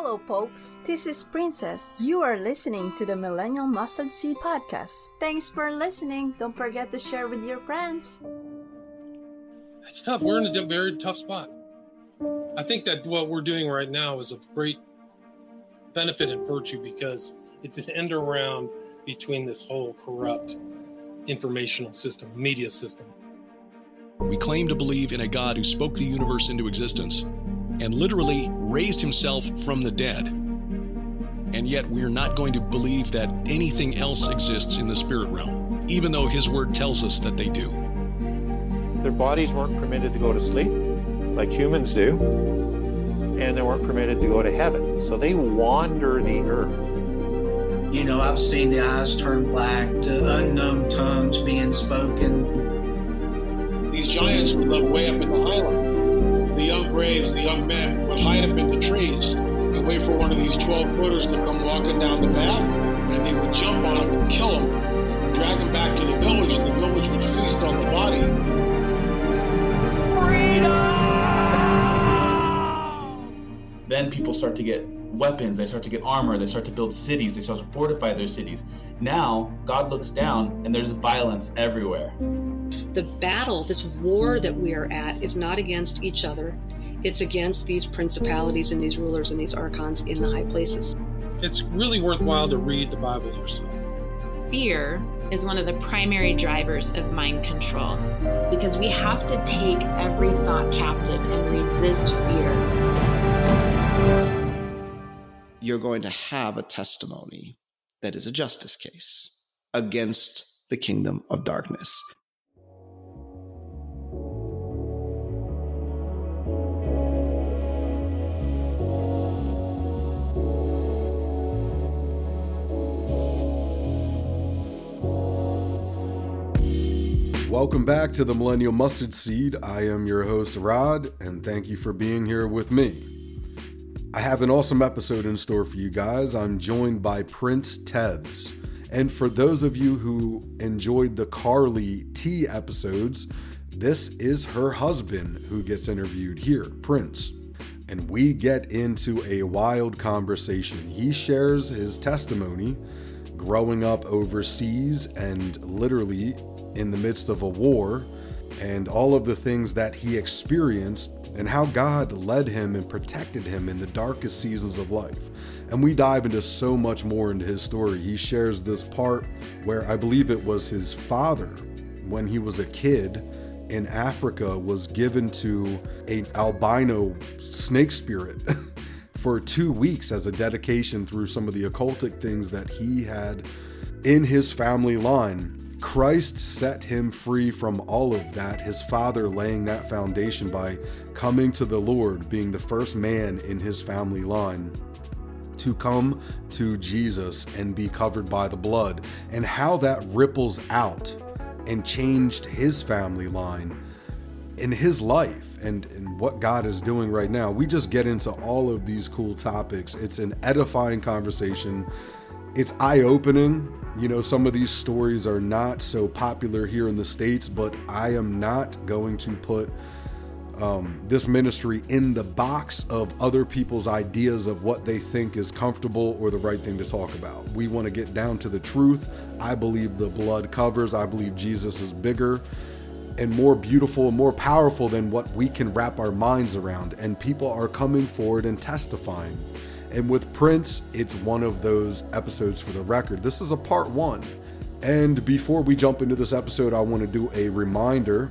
Hello, folks. This is Princess. You are listening to the Millennial Mustard Seed Podcast. Thanks for listening. Don't forget to share with your friends. It's tough. We're in a very tough spot. I think that what we're doing right now is of great benefit and virtue because it's an end around between this whole corrupt informational system, media system. We claim to believe in a God who spoke the universe into existence and literally raised himself from the dead. And yet we're not going to believe that anything else exists in the spirit realm, even though his word tells us that they do. Their bodies weren't permitted to go to sleep like humans do, and they weren't permitted to go to heaven. So they wander the earth. You know, I've seen the eyes turn black to unknown tongues being spoken. These giants would live way up in the highland. The young braves, the young men would hide up in the trees and wait for one of these 12 footers to come walking down the path, and they would jump on him and kill him, drag him back to the village, and the village would feast on the body. Freedom! Then people start to get weapons, they start to get armor, they start to build cities, they start to fortify their cities. Now, God looks down and there's violence everywhere. The battle, this war that we are at, is not against each other. It's against these principalities and these rulers and these archons in the high places. It's really worthwhile to read the Bible yourself. Fear is one of the primary drivers of mind control because we have to take every thought captive and resist fear you're going to have a testimony that is a justice case against the kingdom of darkness. Welcome back to the Millennial Mustard Seed. I am your host, Rod, and thank you for being here with me. I have an awesome episode in store for you guys. I'm joined by Prince Tebbs. And for those of you who enjoyed the Carly T episodes, this is her husband who gets interviewed here, Prince. And we get into a wild conversation. He shares his testimony growing up overseas and literally in the midst of a war and all of the things that he experienced and how God led him and protected him in the darkest seasons of life. And we dive into so much more into his story. He shares this part where I believe it was his father, when he was a kid in Africa, was given to an albino snake spirit. for two weeks as a dedication through some of the occultic things that he had in his family line Christ set him free from all of that, his father laying that foundation by coming to the Lord, being the first man in his family line to come to Jesus and be covered by the blood, and how that ripples out and changed his family line in his life and, and what God is doing right now. We just get into all of these cool topics. It's an edifying conversation, it's eye opening you know, some of these stories are not so popular here in the States, but I am not going to put um, this ministry in the box of other people's ideas of what they think is comfortable or the right thing to talk about. We want to get down to the truth. I believe the blood covers, I believe Jesus is bigger and more beautiful and more powerful than what we can wrap our minds around. And people are coming forward and testifying. And with Prince, it's one of those episodes for the record. This is a part one. And before we jump into this episode, I want to do a reminder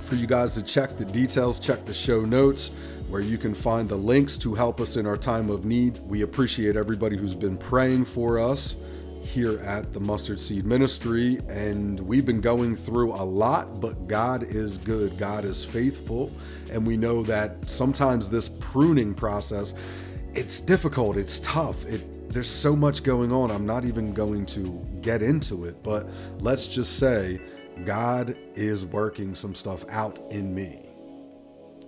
for you guys to check the details, check the show notes, where you can find the links to help us in our time of need. We appreciate everybody who's been praying for us here at the Mustard Seed Ministry. And we've been going through a lot, but God is good, God is faithful. And we know that sometimes this pruning process it's difficult, it's tough. It there's so much going on. I'm not even going to get into it, but let's just say God is working some stuff out in me.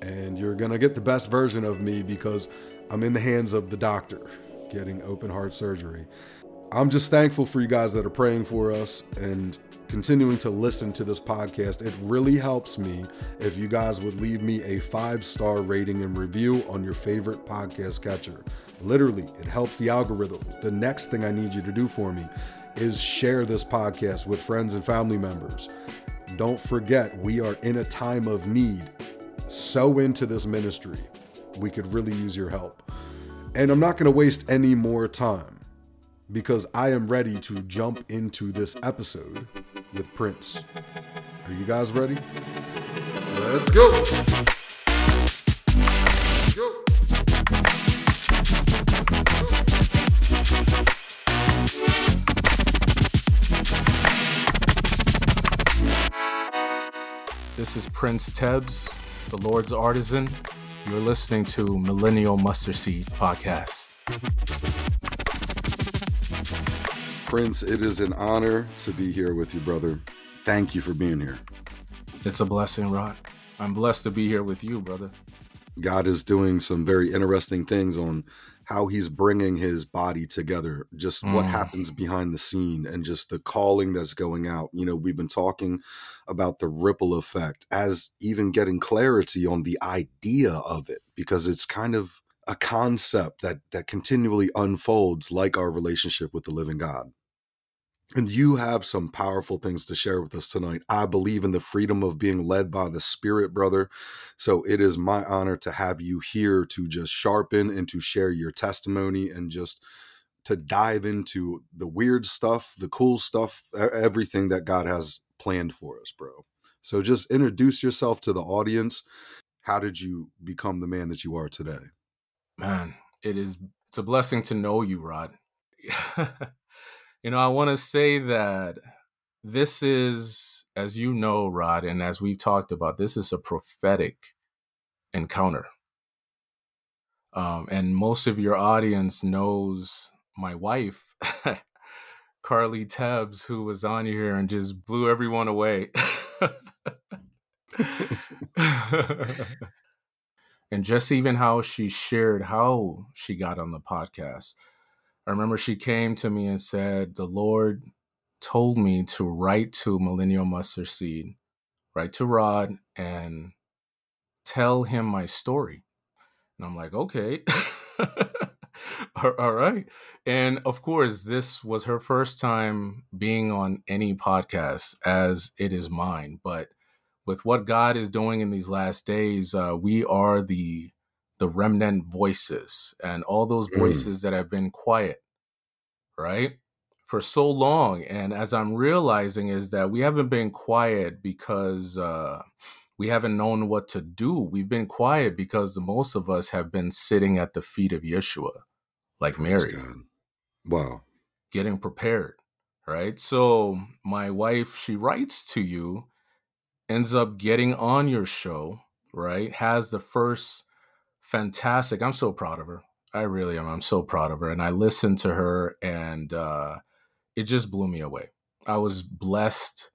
And you're going to get the best version of me because I'm in the hands of the doctor getting open heart surgery. I'm just thankful for you guys that are praying for us and continuing to listen to this podcast. It really helps me if you guys would leave me a five star rating and review on your favorite podcast catcher. Literally, it helps the algorithms. The next thing I need you to do for me is share this podcast with friends and family members. Don't forget, we are in a time of need. So into this ministry. We could really use your help. And I'm not going to waste any more time because I am ready to jump into this episode with Prince. Are you guys ready? Let's go. Go. This is Prince Tebbs, the Lord's Artisan. You're listening to Millennial Mustard Seed Podcast. Prince, it is an honor to be here with you, brother. Thank you for being here. It's a blessing, Rod. I'm blessed to be here with you, brother. God is doing some very interesting things on how he's bringing his body together, just mm. what happens behind the scene and just the calling that's going out. You know, we've been talking about the ripple effect as even getting clarity on the idea of it because it's kind of a concept that that continually unfolds like our relationship with the living God. And you have some powerful things to share with us tonight. I believe in the freedom of being led by the Spirit, brother. So it is my honor to have you here to just sharpen and to share your testimony and just to dive into the weird stuff, the cool stuff, everything that God has planned for us, bro. So just introduce yourself to the audience. How did you become the man that you are today? Man, it is it's a blessing to know you, Rod. You know, I want to say that this is, as you know, Rod, and as we've talked about, this is a prophetic encounter. Um, and most of your audience knows my wife, Carly Tebbs, who was on here and just blew everyone away. and just even how she shared how she got on the podcast I remember she came to me and said, The Lord told me to write to Millennial Mustard Seed, write to Rod, and tell him my story. And I'm like, okay. All right. And of course, this was her first time being on any podcast as it is mine. But with what God is doing in these last days, uh, we are the the remnant voices and all those mm. voices mm. that have been quiet, right? For so long. And as I'm realizing is that we haven't been quiet because uh, we haven't known what to do. We've been quiet because most of us have been sitting at the feet of Yeshua, like Mary. Wow. Getting prepared, right? So my wife, she writes to you, ends up getting on your show, right? Has the first fantastic. I'm so proud of her. I really am. I'm so proud of her. And I listened to her and uh, it just blew me away. I was blessed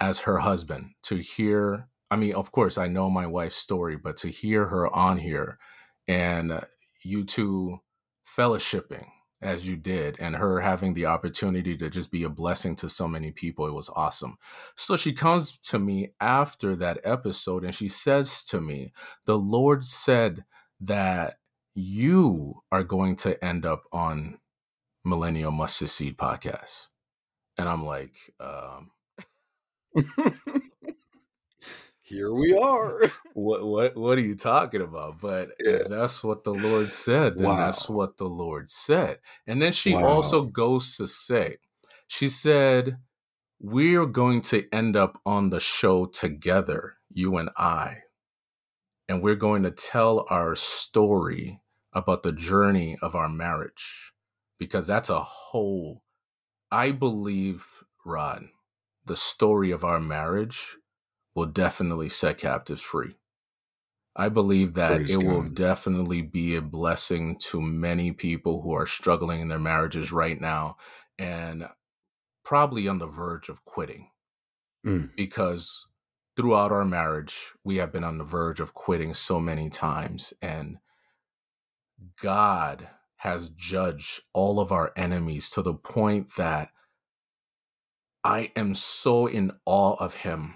as her husband to hear. I mean, of course, I know my wife's story, but to hear her on here and uh, you two fellowshipping as you did and her having the opportunity to just be a blessing to so many people it was awesome so she comes to me after that episode and she says to me the lord said that you are going to end up on Millennial Mustard Seed podcast. And I'm like, um, here we are. What what what are you talking about? But yeah. that's what the Lord said, then wow. that's what the Lord said. And then she wow. also goes to say, she said, We're going to end up on the show together, you and I and we're going to tell our story about the journey of our marriage because that's a whole i believe rod the story of our marriage will definitely set captives free I believe that Praise it will definitely be a blessing to many people who are struggling in their marriages right now and probably on the verge of quitting Mm. because throughout our marriage, we have been on the verge of quitting so many times. And God has judged all of our enemies to the point that I am so in awe of Him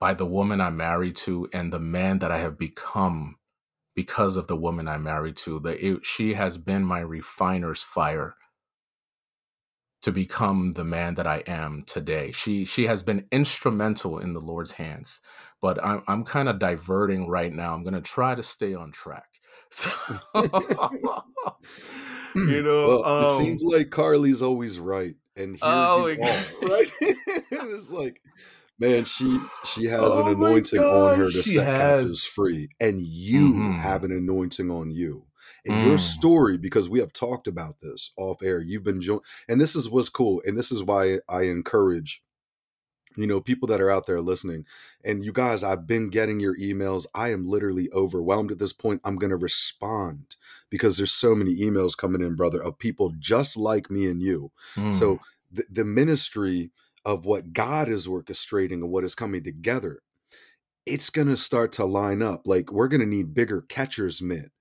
by the woman I'm married to and the man that I have become because of the woman I'm married to. That she has been my refiner's fire to become the man that I am today. She she has been instrumental in the Lord's hands. But I'm I'm kind of diverting right now. I'm gonna try to stay on track. So, you know, well, it um, seems like Carly's always right, and here Oh, you are, right? it's like, man, she she has Oh an anointing on her to set captives free, and you Mhm. have an anointing on you. And your Mm. story, because we have talked about this off air, you've been joined, and this is what's cool, and this is why I encourage you know people that are out there listening and you guys i've been getting your emails i am literally overwhelmed at this point i'm going to respond because there's so many emails coming in brother of people just like me and you Mm. so the, the ministry of what god is orchestrating and what is coming together it's going to start to line up like we're going to need bigger catcher's mitt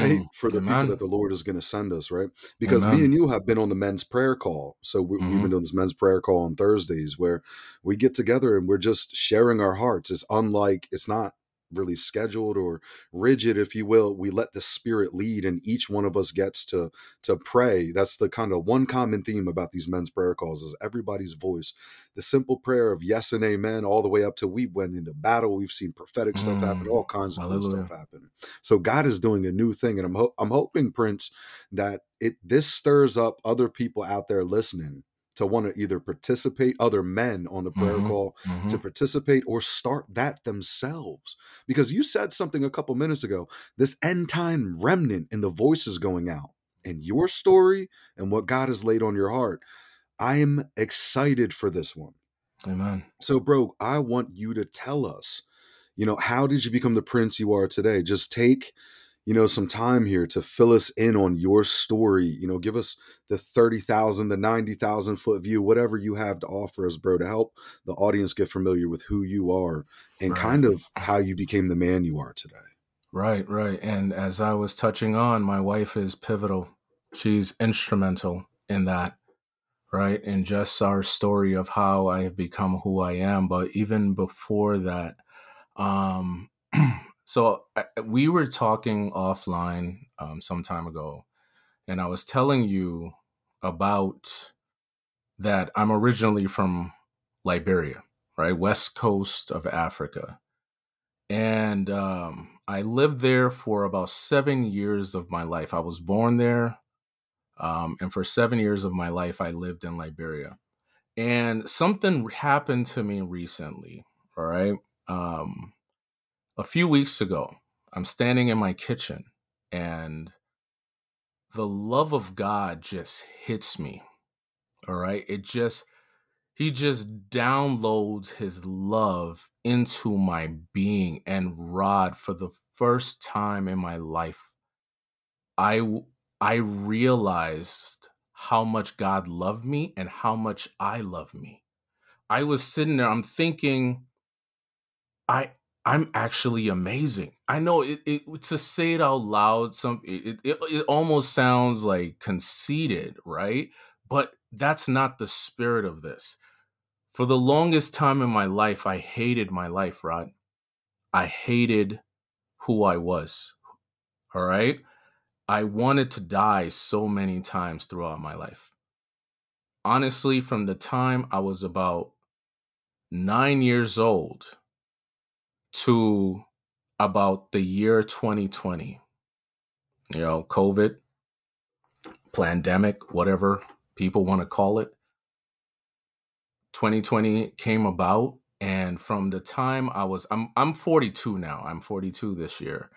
right? Mm. for the people that the lord is going to send us right? Because me and you have been on the men's prayer call. So we, we've Mhm. been doing this men's prayer call on thursdays where we get together and we're just sharing our hearts. It's unlike it's not really scheduled or rigid if you will we let the spirit lead and each one of us gets to to pray. That's the kind of one common theme about these men's prayer calls is everybody's voice. The simple prayer of yes and amen all the way up to we went into battle we've seen prophetic stuff happen Mm. all kinds of cool stuff happen. So god is doing a new thing and i'm ho- i'm hoping prince that it this stirs up other people out there listening to want to either participate other men on the prayer Mhm. call Mhm. to participate or start that themselves because you said something a couple minutes ago this end time remnant and the voices going out and your story and what god has laid on your heart i am excited for this one Amen. so bro i want you to tell us you know how did you become the prince you are today just take you know some time here to fill us in on your story you know give us the 30,000 the 90,000 foot view whatever you have to offer us bro to help the audience get familiar with who you are and Right. kind of how you became the man you are today Right, right. And as I was touching on, my wife is pivotal. She's instrumental in that, right? In just our story of how I have become who I am. But even before that, um, so we were talking offline um, some time ago, and I was telling you about that I'm originally from Liberia, right? West coast of Africa. And um, I lived there for about seven years of my life. I was born there. Um, and for seven years of my life, I lived in Liberia. And something happened to me recently, all right? Um, a few weeks ago, I'm standing in my kitchen and the love of God just hits me, all right? It just, he just downloads his love into my being and rod for the first time in my life I, I realized how much god loved me and how much i love me i was sitting there i'm thinking i i'm actually amazing i know it, it to say it out loud some it, it, it almost sounds like conceited right but that's not the spirit of this for the longest time in my life, I hated my life, Rod. I hated who I was. All right. I wanted to die so many times throughout my life. Honestly, from the time I was about nine years old to about the year 2020, you know, COVID, pandemic, whatever people want to call it, 2020 came about and from the time I was I'm I'm 42 now. I'm 42 this year.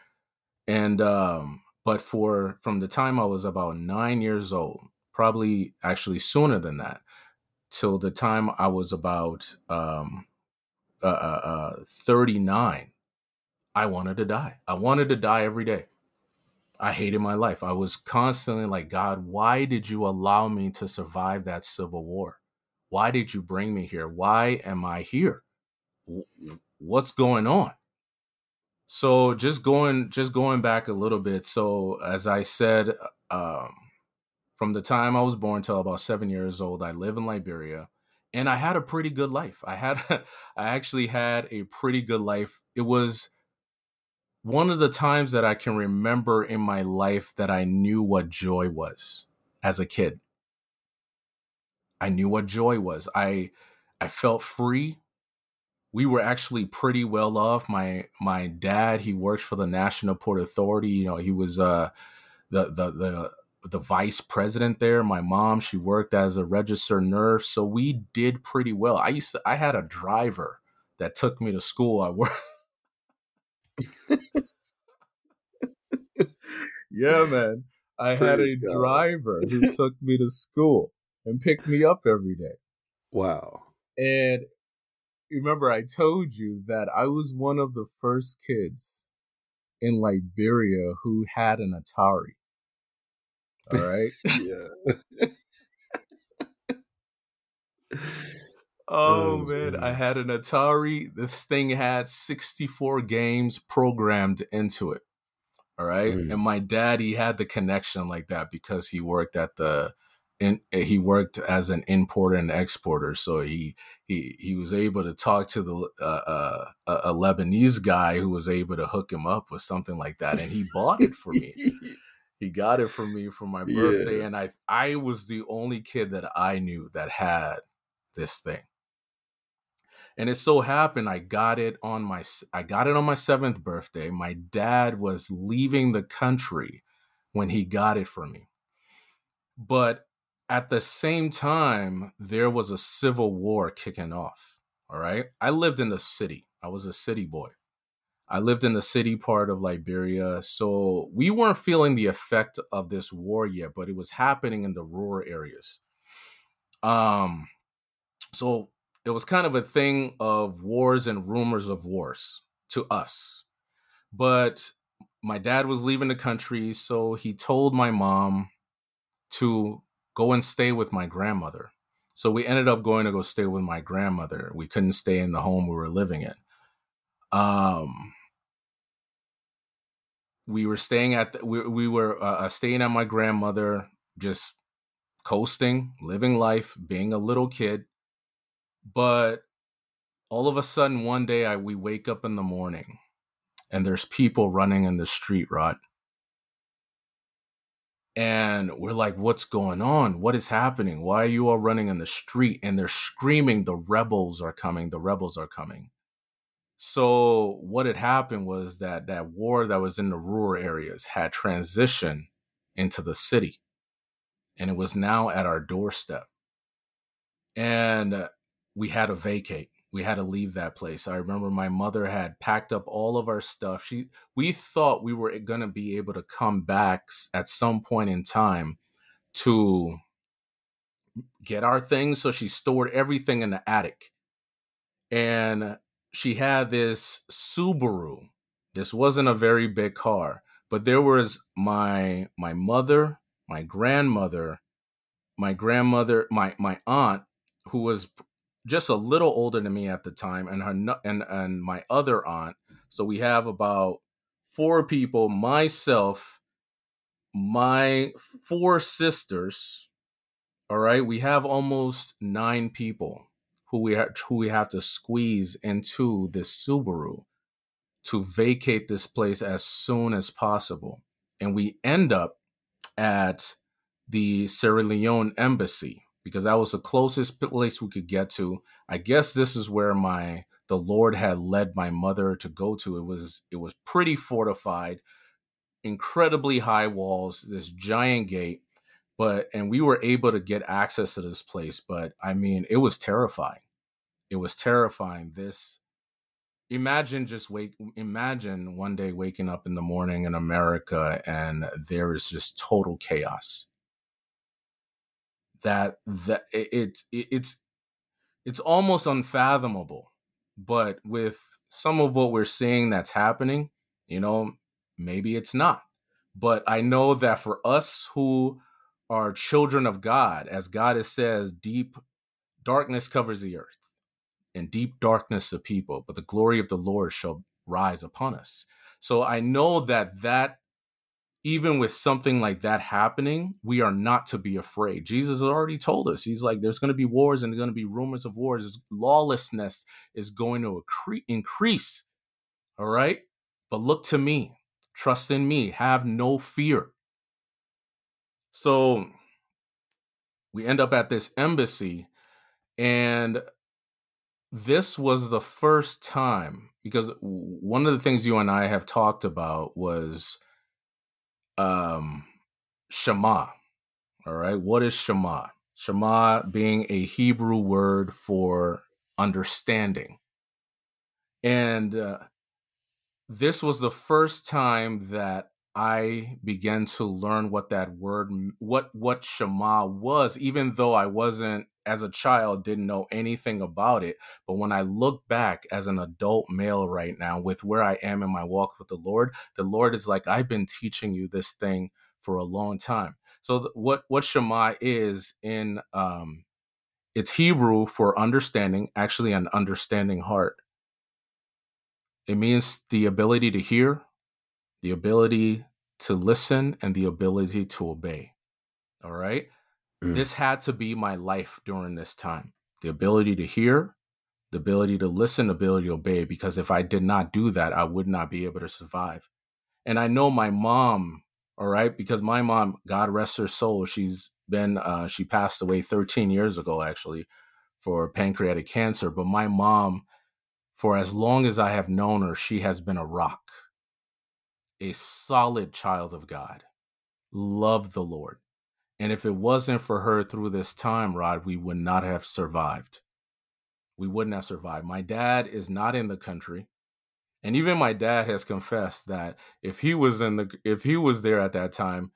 And um but for from the time I was about 9 years old, probably actually sooner than that, till the time I was about um uh, uh, uh 39, I wanted to die. I wanted to die every day. I hated my life. I was constantly like, God, why did you allow me to survive that civil war? Why did you bring me here? Why am I here? What's going on? So just going just going back a little bit. So as I said, um, from the time I was born till about seven years old, I live in Liberia, and I had a pretty good life. I had I actually had a pretty good life. It was one of the times that I can remember in my life that I knew what joy was as a kid. I knew what joy was. I I felt free. We were actually pretty well off. My my dad, he worked for the National Port Authority. You know, he was uh the the the the vice president there. My mom, she worked as a registered nurse. So we did pretty well. I used to I had a driver that took me to school. I worked yeah, man. I had a God. driver who took me to school and picked me up every day. Wow. And remember, I told you that I was one of the first kids in Liberia who had an Atari. All right. yeah. Oh, oh man, I had an Atari. This thing had 64 games programmed into it. All right. Mm. And my dad, he had the connection like that because he worked at the in, he worked as an importer and exporter, so he he he was able to talk to the uh, uh, a Lebanese guy who was able to hook him up with something like that, and he bought it for me. he got it for me for my birthday, yeah. and I I was the only kid that I knew that had this thing. And it so happened i got it on my i got it on my seventh birthday. My dad was leaving the country when he got it for me. But at the same time there was a civil war kicking off all right? I lived in the city. I was a city boy i lived in the city part of liberia so we weren't feeling the effect of this war yet but it was happening in the rural areas um so it was kind of a thing of wars and rumors of wars to us. But my dad was leaving the country, so he told my mom to go and stay with my grandmother. So we ended up going to go stay with my grandmother. We couldn't stay in the home we were living in. Um, we were staying at the, we we were uh, uh staying at my grandmother, just coasting, living life, being a little kid. But all of a sudden, one day, I we wake up in the morning, and there's people running in the street, Rod. And we're like, what's going on? What is happening? Why are you all running in the street? And they're screaming, the rebels are coming, the rebels are coming. So what had happened was that that war that was in the rural areas had transitioned into the city. And it was now at our doorstep. And uh, we had to vacate. We had to leave that place. I remember my mother had packed up all of our stuff. She we thought we were going to be able to come back at some point in time to get our things, so she stored everything in the attic. And she had this Subaru. This wasn't a very big car, but there was my my mother, my grandmother, my grandmother, my my aunt who was just a little older than me at the time, and her and and my other aunt. So we have about four people: myself, my four sisters. All right, we have almost nine people who we have who we have to squeeze into this Subaru to vacate this place as soon as possible, and we end up at the Sierra Leone embassy because that was the closest place we could get to. I guess this is where my the Lord had led my mother to go to. It was it was pretty fortified, incredibly high walls, this giant gate, but and we were able to get access to this place, but I mean, it was terrifying. It was terrifying. This imagine just wake imagine one day waking up in the morning in America and there is just total chaos that that it, it it's it's almost unfathomable But with some of what we're seeing that's happening, you know, maybe it's not. But I know that for us who are children of God, as God has says, deep darkness covers the earth and deep darkness the people, but the glory of the Lord shall rise upon us. So I know that that even with something like that happening, we are not to be afraid. Jesus has already told us. He's like, there's going to be wars and there's going to be rumors of wars. Lawlessness is going to increase. All right. But look to me, trust in me, have no fear. So we end up at this embassy, and this was the first time because one of the things you and I have talked about was um Shema. All right, what is Shema? Shema being a Hebrew word for understanding. And uh, this was the first time that I began to learn what that word what what Shema was even though I wasn't as a child didn't know anything about it. But when I look back as an adult male right now with where I am in my walk with the Lord the Lord is like I've been teaching you this thing for a long time. So th- what what Shema is in um it's Hebrew for understanding actually an understanding heart. It means the ability to hear the ability to listen, and the ability to obey. All right. Mm. This had to be my life during this time the ability to hear, the ability to listen, the ability to obey. Because if I did not do that, I would not be able to survive. And I know my mom, all right, because my mom, God rest her soul, she's been, uh, she passed away 13 years ago, actually, for pancreatic cancer. But my mom, for as long as I have known her, she has been a rock a solid child of God, loved the Lord. And if it wasn't for her through this time, Rod, we would not have survived. We wouldn't have survived. My dad is not in the country. And even my dad has confessed that if he was in the if he was there at that time,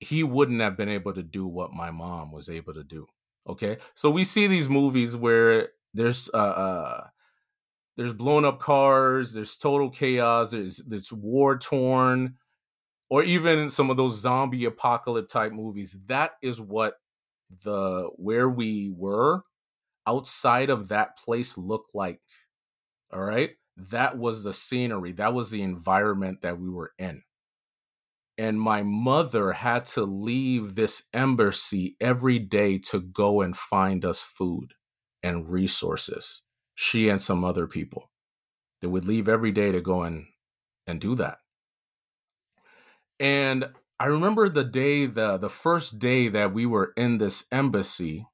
he wouldn't have been able to do what my mom was able to do. Okay? So we see these movies where there's uh, uh there's blown up cars, there's total chaos, there's war torn, or even some of those zombie apocalypse type movies. That is what the where we were outside of that place looked like. All right. That was the scenery, that was the environment that we were in. And my mother had to leave this embassy every day to go and find us food and resources she and some other people that would leave every day to go and and do that. And I remember the day the the first day that we were in this embassy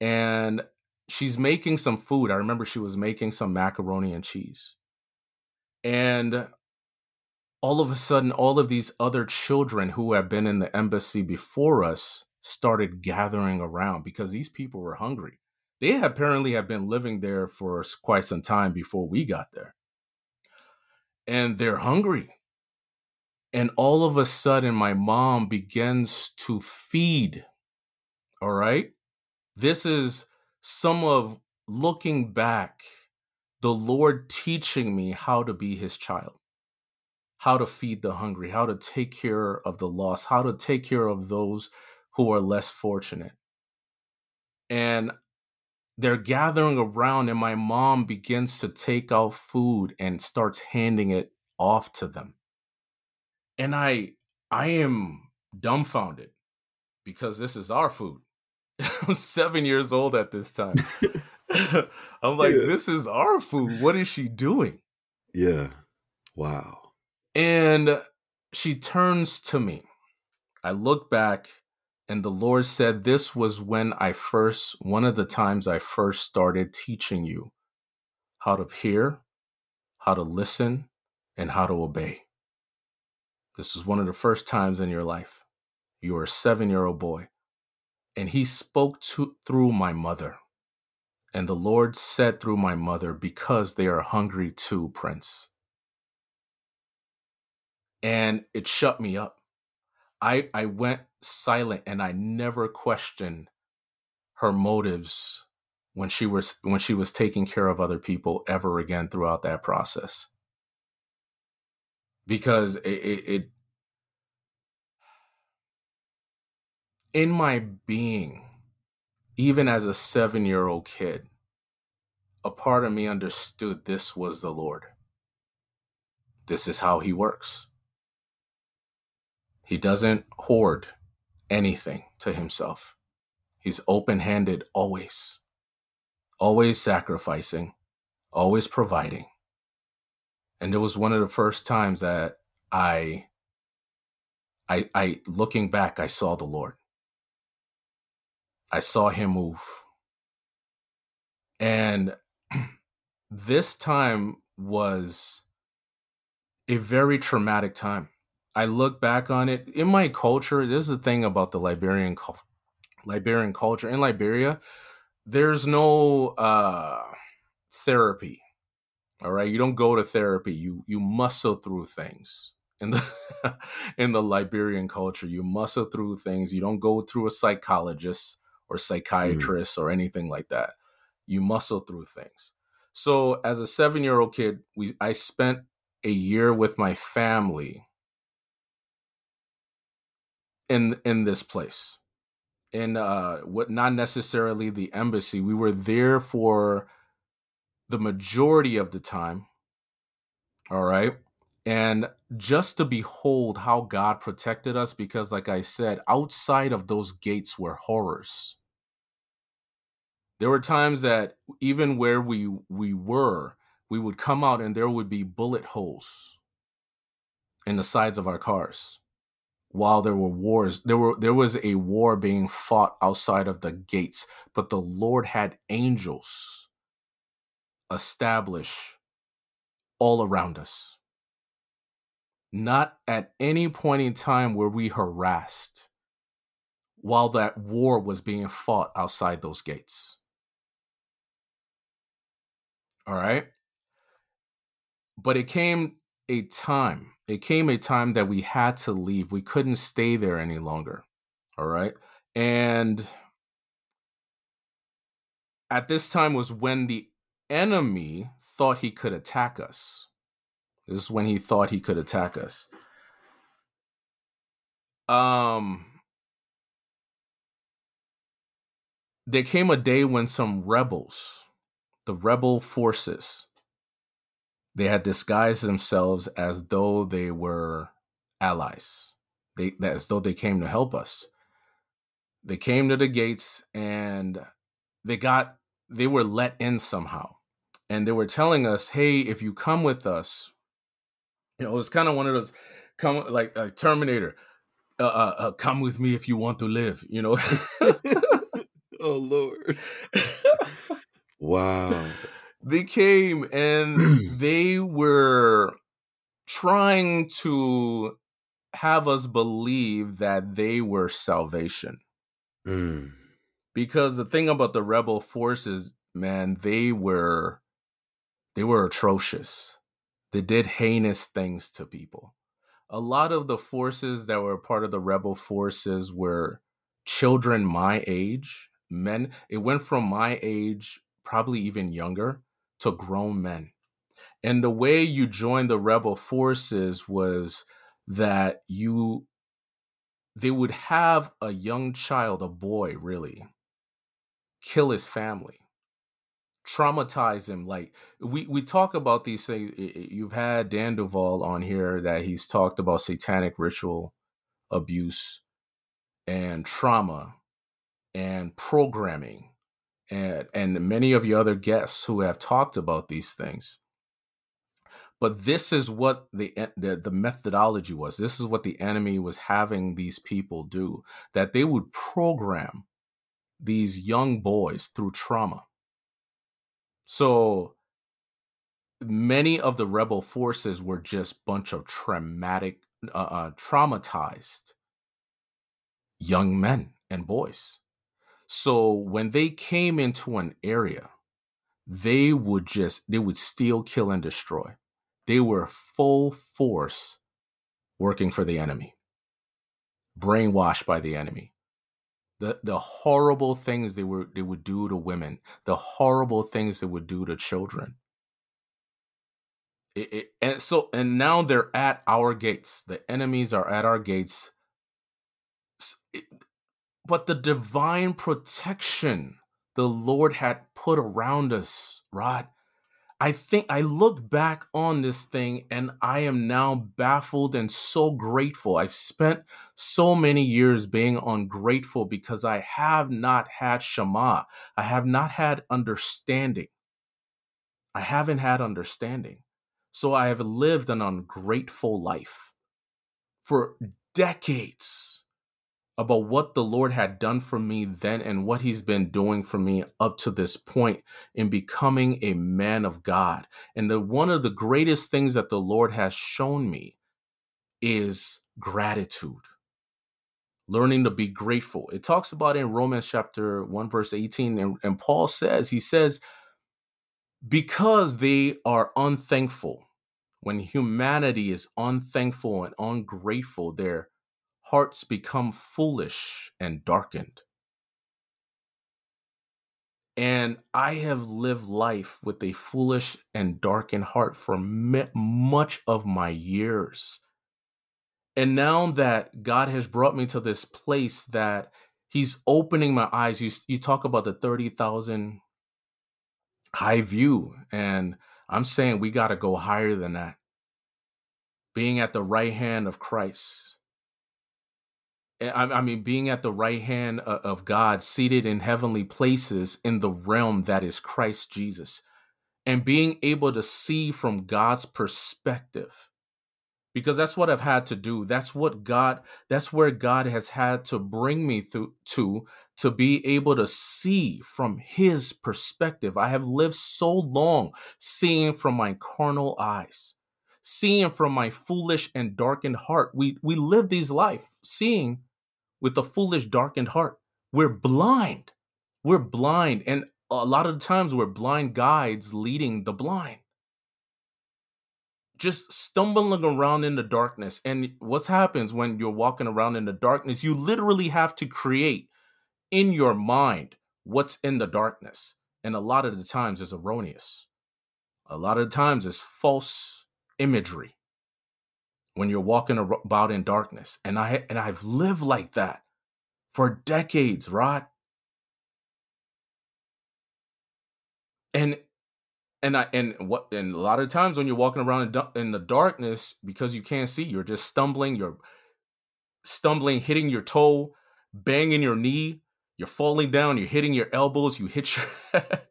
and she's making some food. I remember she was making some macaroni and cheese. And all of a sudden all of these other children who have been in the embassy before us started gathering around because these people were hungry they apparently have been living there for quite some time before we got there. And they're hungry. And all of a sudden, my mom begins to feed. All right. This is some of looking back, the Lord teaching me how to be his child, how to feed the hungry, how to take care of the lost, how to take care of those who are less fortunate. And they're gathering around and my mom begins to take out food and starts handing it off to them. And i i am dumbfounded because this is our food. I'm seven years old at this time. I'm like yeah. this is our food. What is she doing? Yeah. Wow. And she turns to me. I look back and the Lord said, This was when I first, one of the times I first started teaching you how to hear, how to listen, and how to obey. This was one of the first times in your life. You were a seven year old boy. And he spoke to, through my mother. And the Lord said through my mother, Because they are hungry too, Prince. And it shut me up. I, I went silent and I never questioned her motives when she was when she was taking care of other people ever again throughout that process. Because it, it, it in my being even as a 7 year old kid a part of me understood this was the lord. This is how he works. He doesn't hoard anything to himself he's open handed always always sacrificing, always providing. And it was one of the first times that I I I looking back I saw the Lord. I saw him move. And this time was a very traumatic time. I look back on it in my culture. There's a thing about the Liberian Liberian culture in Liberia there's no uh therapy all right you don't go to therapy you you muscle through things in the in the liberian culture you muscle through things you don't go through a psychologist or psychiatrist mm. or anything like that you muscle through things so as a 7 year old kid we i spent a year with my family in in this place in uh what not necessarily the embassy. We were there for the majority of the time. All right. And just to behold how God protected us, because like I said, outside of those gates were horrors. There were times that even where we we were, we would come out and there would be bullet holes in the sides of our cars while there were wars there were there was a war being fought outside of the gates but the lord had angels establish all around us. Not at any point in time were we harassed while that war was being fought outside those gates. All right? But it came a time it came a time that we had to leave. We couldn't stay there any longer. All right. And at this time was when the enemy thought he could attack us. This is when he thought he could attack us. Um there came a day when some rebels, the rebel forces, they had disguised themselves as though they were allies. They as though they came to help us. They came to the gates and they got they were let in somehow. And they were telling us, "Hey, if you come with us, you know, it was kind of one of those come like a Terminator. Uh, uh, uh, come with me if you want to live, you know." oh lord. wow. They came and they were trying to have us believe that they were salvation. Mm. Because the thing about the rebel forces, man, they were they were atrocious. They did heinous things to people. A lot of the forces that were part of the rebel forces were children my age, men. It went from my age, probably even younger, to grown men. And the way you joined the rebel forces was that you they would have a young child, a boy really, kill his family, traumatize him. Like we we talk about these things. You've had Dan Duval on here that he's talked about satanic ritual abuse and trauma and programming and and many of your other guests who have talked about these things. But this is what the, the the methodology was. This is what the enemy was having these people do. That they would program these young boys through trauma. So many of the rebel forces were just bunch of traumatic, uh, uh, traumatized young men and boys so when they came into an area, they would just they would steal, kill, and destroy. They were full force working for the enemy, brainwashed by the enemy. the the horrible things they were they would do to women, the horrible things they would do to children. It, it, and so and now they're at our gates. The enemies are at our gates. But the divine protection the Lord had put around us, Rod. I think I look back on this thing and I am now baffled and so grateful. I've spent so many years being ungrateful because I have not had Shema. I have not had understanding. I haven't had understanding. So I have lived an ungrateful life for decades about what the Lord had done for me then and what he's been doing for me up to this point in becoming a man of God. And the, one of the greatest things that the Lord has shown me is gratitude. Learning to be grateful. It talks about in Romans chapter 1, verse 18, and, and Paul says, he says, because they are unthankful, when humanity is unthankful and ungrateful, they're hearts become foolish and darkened. And I have lived life with a foolish and darkened heart for much of my years. And now that God has brought me to this place that He's opening my eyes, you, you talk about the 30,000 high view. And I'm saying we got to go higher than that. Being at the right hand of Christ Eh, I, mean, being at the right hand uh, of God, seated in heavenly places in the realm that is Christ Jesus, and being able to see from God's perspective. Because that's what I've had to do. That's what God, that's where God has had to bring me through to, to be able to see from his perspective. I have lived so long seeing from my carnal eyes seeing from my foolish and darkened heart. We we live these life seeing with a foolish, darkened heart. We're blind. We're blind. And a lot of the times we're blind guides leading the blind. Just stumbling around in the darkness. And what happens when you're walking around in the darkness? You literally have to create in your mind what's in the darkness. And a lot of the times it's erroneous. A lot of the times it's false imagery when you're walking about in darkness. And I and I've lived like that for decades, Rod. And and I and what and a lot of times when you're walking around in the darkness because you can't see, you're just stumbling, you're stumbling, hitting your toe, banging your knee, you're falling down, you're hitting your elbows, you hit your head.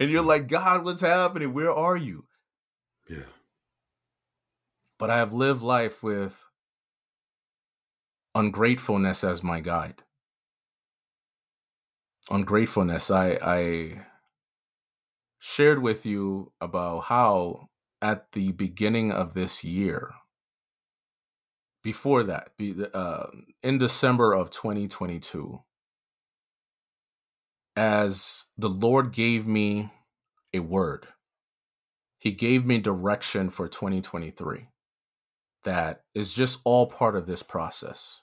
and you're like, God, what's happening? Where are you? Yeah but I have lived life with ungratefulness as my guide. Ungratefulness. I, I shared with you about how at the beginning of this year, before that, uh, in December of 2022, as the Lord gave me a word, He gave me direction for 2023 that is just all part of this process.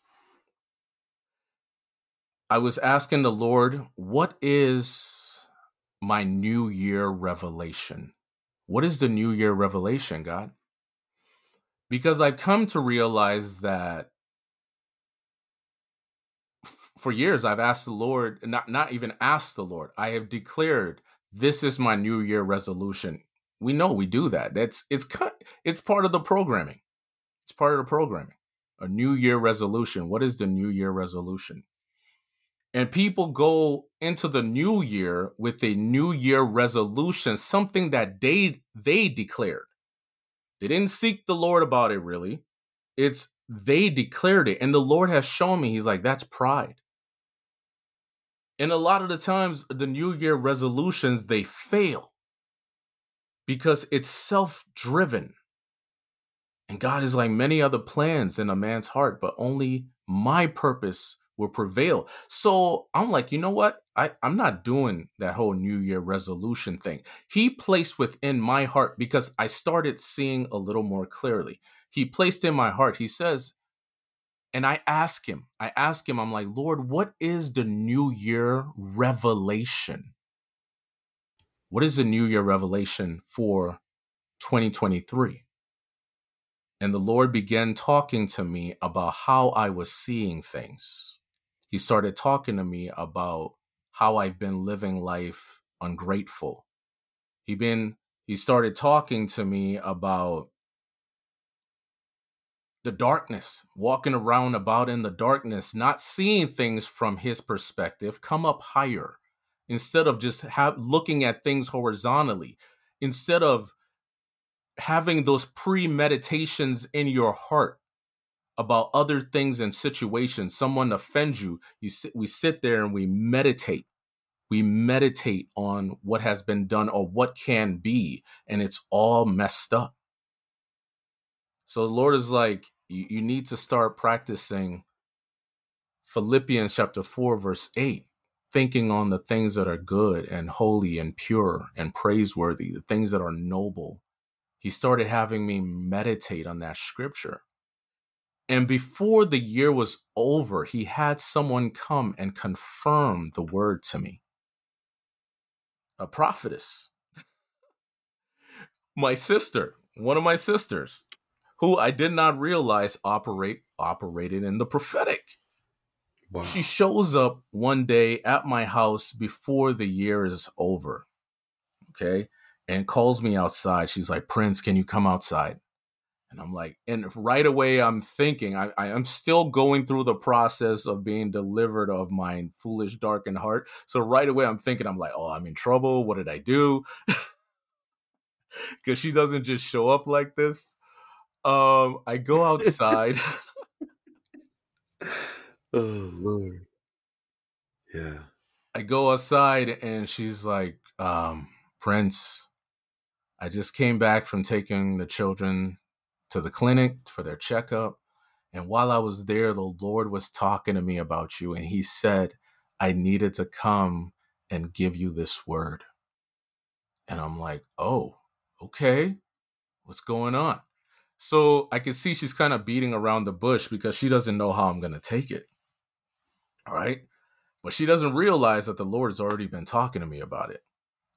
I was asking the Lord, what is my new year revelation? What is the new year revelation, God? Because I've come to realize that for years I've asked the Lord, not not even asked the Lord, I have declared this is my new year resolution. We know we do that. That's it's it's part of the programming. It's part of the programming. A New Year resolution. What is the New Year resolution? And people go into the new year with a New Year resolution, something that they they declared. They didn't seek the Lord about it really. It's they declared it. And the Lord has shown me, He's like, that's pride. And a lot of the times, the New Year resolutions, they fail because it's self driven. And God is like many other plans in a man's heart, but only my purpose will prevail. So I'm like, you know what? I, I'm not doing that whole New Year resolution thing. He placed within my heart because I started seeing a little more clearly. He placed in my heart, he says, And I ask him, I ask him, I'm like, Lord, what is the new year revelation? What is the new year revelation for 2023? And the Lord began talking to me about how I was seeing things. He started talking to me about how I've been living life ungrateful. He been he started talking to me about the darkness, walking around about in the darkness, not seeing things from his perspective, come up higher instead of just have, looking at things horizontally, instead of having those premeditations in your heart about other things and situations. Someone offends you, you sit, we sit there and we meditate. We meditate on what has been done or what can be, and it's all messed up. So the Lord is like, you, you need to start practicing Philippians chapter 4, verse 8, thinking on the things that are good and holy and pure and praiseworthy, the things that are noble. He started having me meditate on that scripture. And before the year was over, he had someone come and confirm the word to me. A prophetess. my sister, one of my sisters, who I did not realize operate operated in the prophetic. Wow. She shows up one day at my house before the year is over. Okay. And calls me outside. She's like, Prince, can you come outside? And I'm like, and right away I'm thinking, I, I am still going through the process of being delivered of my foolish, darkened heart. So right away I'm thinking, I'm like, oh, I'm in trouble. What did I do? Because she doesn't just show up like this. Um, I go outside. oh Lord. Yeah. I go outside and she's like, um, Prince, I just came back from taking the children to the clinic for their checkup. And while I was there, the Lord was talking to me about you. And He said, I needed to come and give you this word. And I'm like, oh, okay. What's going on? So I can see she's kind of beating around the bush because she doesn't know how I'm going to take it. All right. But she doesn't realize that the Lord has already been talking to me about it.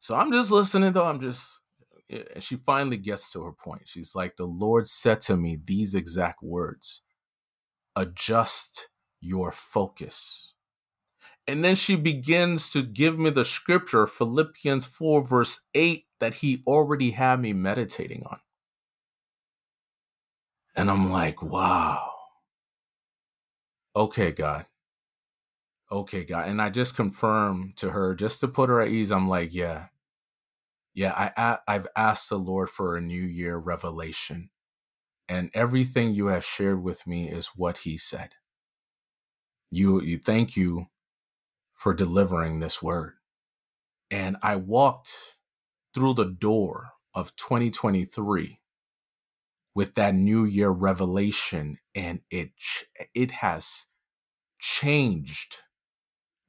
So I'm just listening, though. I'm just, and she finally gets to her point. She's like, The Lord said to me these exact words adjust your focus. And then she begins to give me the scripture, Philippians 4, verse 8, that he already had me meditating on. And I'm like, wow. Okay, God. Okay, God. And I just confirm to her, just to put her at ease, I'm like, yeah. Yeah, I, I've asked the Lord for a new year revelation. And everything you have shared with me is what he said. You, you thank you for delivering this word. And I walked through the door of 2023 with that new year revelation and it it has changed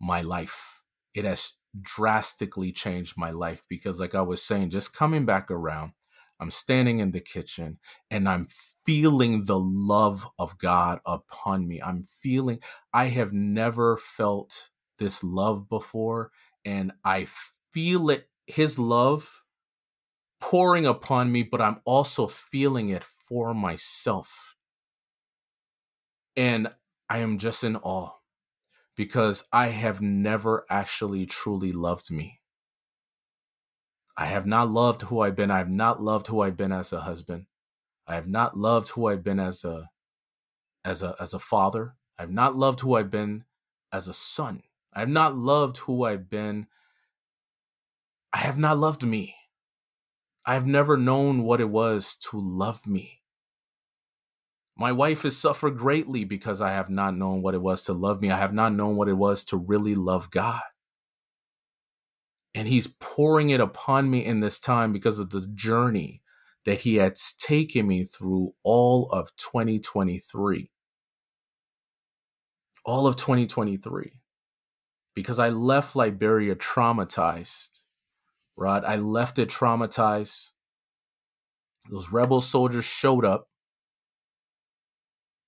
my life it has drastically changed my life because like i was saying just coming back around i'm standing in the kitchen and i'm feeling the love of god upon me i'm feeling i have never felt this love before and i feel it his love pouring upon me but i'm also feeling it for myself. And I am just in awe because I have never actually truly loved me. I have not loved who I've been. I have not loved who I've been as a husband. I have not loved who I've been as a as a as a father. I have not loved who I've been as a son. I have not loved who I've been. I have not loved me. I have never known what it was to love me. My wife has suffered greatly because I have not known what it was to love me. I have not known what it was to really love God. And He's pouring it upon me in this time because of the journey that He has taken me through all of 2023. All of 2023. Because I left Liberia traumatized, right? I left it traumatized. Those rebel soldiers showed up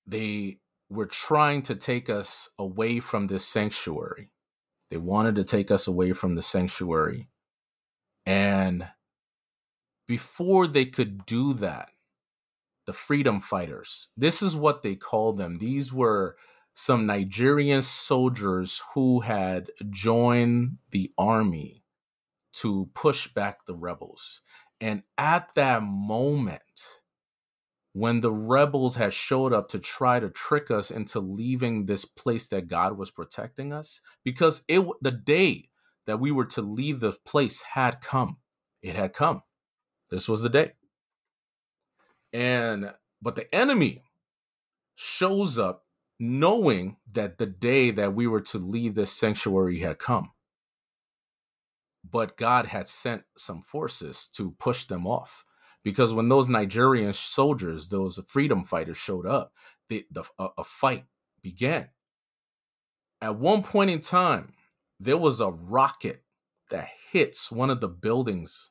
they were trying to take us away from this sanctuary. They wanted to take us away from the sanctuary. And before they could do that, the freedom fighters, this is what they called them. These were some Nigerian soldiers who had joined the army to push back the rebels. And at that moment, when the rebels had showed up to try to trick us into leaving this place that God was protecting us, because it the day that we were to leave the place had come. It had come. This was the day. And but the enemy shows up knowing that the day that we were to leave this sanctuary had come. But God had sent some forces to push them off. Because when those Nigerian soldiers, those freedom fighters showed up, the, the a, a fight began. At one point in time, there was a rocket that hits one of the buildings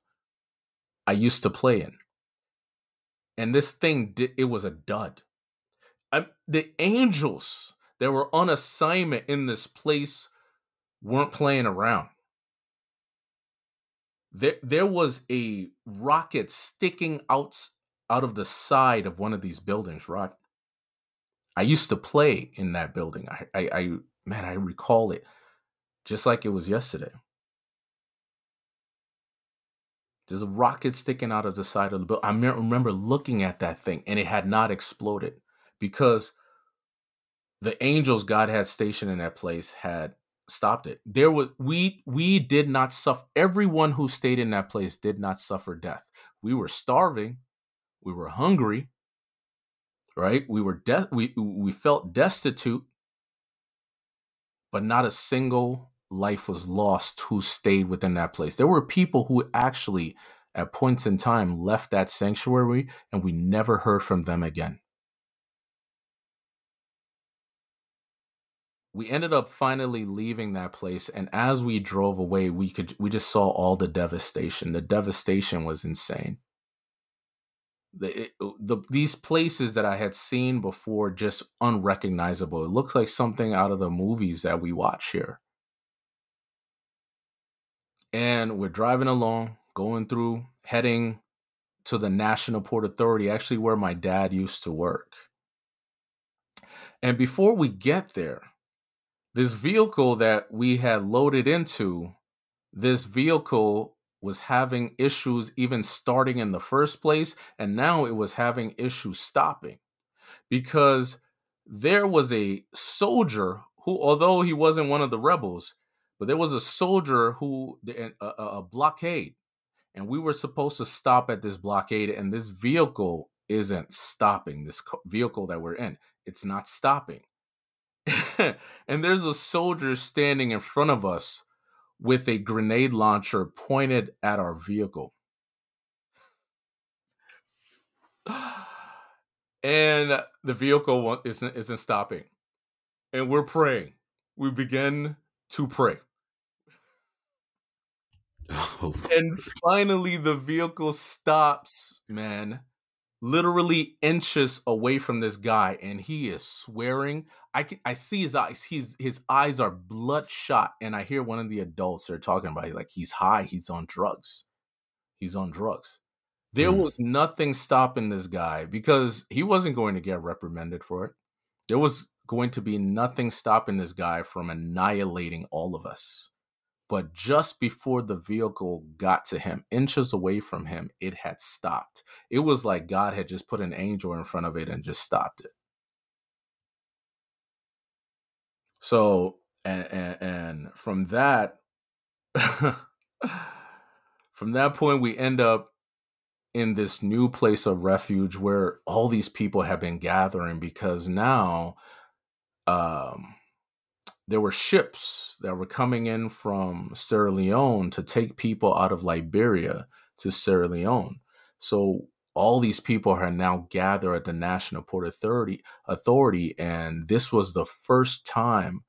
I used to play in. And this thing did it was a dud. I, the angels that were on assignment in this place weren't playing around. There, there was a rocket sticking out out of the side of one of these buildings, right I used to play in that building. I, I, I man, I recall it just like it was yesterday. There's a rocket sticking out of the side of the building. I remember looking at that thing and it had not exploded because the angels God had stationed in that place had stopped it. There was we we did not suffer. Everyone who stayed in that place did not suffer death. We were starving, we were hungry, right? We were de- we we felt destitute, but not a single life was lost who stayed within that place. There were people who actually at points in time left that sanctuary and we never heard from them again. We ended up finally leaving that place and as we drove away we could we just saw all the devastation. The devastation was insane. The, it, uh, the these places that i had seen before just unrecognizable. It looks like something out of the movies that we watch here. And we're driving along going through heading to the national port authority actually where my dad used to work. And before we get there this vehicle that we had loaded into, this vehicle was having issues even starting in the first place, and now it was having issues stopping because there was a soldier who, although he wasn't one of the rebels, but there was a soldier who a, a, blockade, and we were supposed to stop at this blockade, and this vehicle isn't stopping. This vehicle that we're in, it's not stopping. and there's a soldier standing in front of us with a grenade launcher pointed at our vehicle. And the vehicle isn't isn't stopping. And we're praying. We begin to pray. Oh, and finally the vehicle stops, man literally inches away from this guy and he is swearing. I can i see his eyes he's his eyes are bloodshot and i hear one of the adults they're talking about like he's high he's on drugs. He's on drugs. There mm. was nothing stopping this guy because he wasn't going to get reprimanded for it. There was going to be nothing stopping this guy from annihilating all of us but just before the vehicle got to him, inches away from him, it had stopped. It was like God had just put an angel in front of it and just stopped it. So, and, and, and from that, from that point, we end up in this new place of refuge where all these people have been gathering because now, um, there were ships that were coming in from Sierra Leone to take people out of Liberia to Sierra Leone. So all these people are now gathered at the National Port Authority authority and this was the first time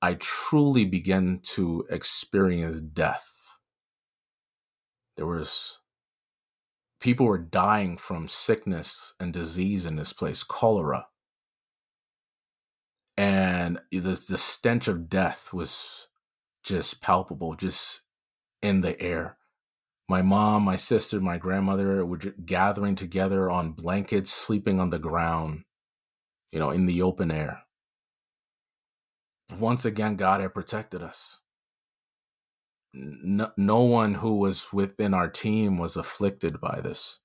I truly began to experience death. There was people were dying from sickness and disease in this place, cholera. And the, stench of death was just palpable, just in the air. My mom, my sister, my grandmother were gathering together on blankets, sleeping on the ground, you know, in the open air. Once again, God had protected us. No, no one who was within our team was afflicted by this.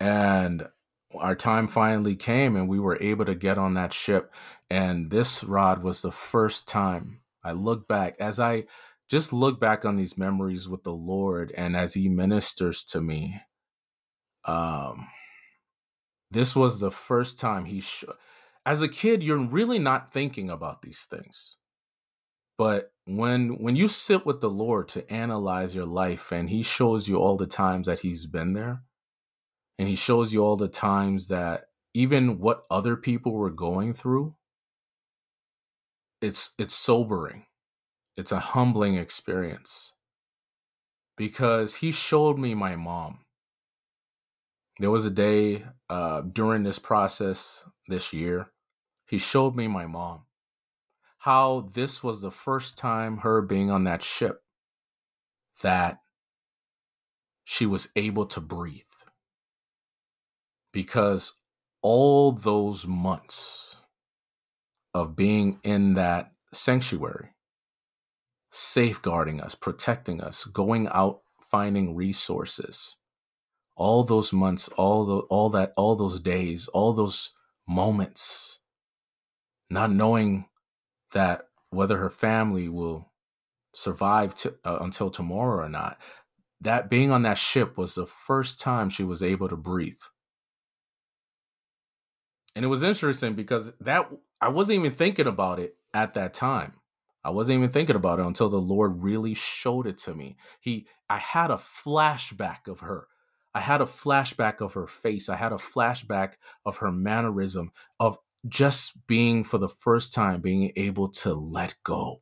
And our time finally came and we were able to get on that ship. And this rod was the first time I look back as I just look back on these memories with the Lord and as He ministers to me. Um, this was the first time He, sh- as a kid, you're really not thinking about these things. But when when you sit with the Lord to analyze your life and He shows you all the times that He's been there, and he shows you all the times that even what other people were going through it's it's sobering. It's a humbling experience. Because he showed me my mom. There was a day uh, during this process this year he showed me my mom. How this was the first time her being on that ship that she was able to breathe because all those months of being in that sanctuary, safeguarding us, protecting us, going out finding resources, all those months, all the all that all those days, all those moments, not knowing that whether her family will survive to, uh, until tomorrow or not. That being on that ship was the first time she was able to breathe and it was interesting because that I wasn't even thinking about it at that time. I wasn't even thinking about it until the Lord really showed it to me. He I had a flashback of her. I had a flashback of her face. I had a flashback of her mannerism of just being for the first time being able to let go.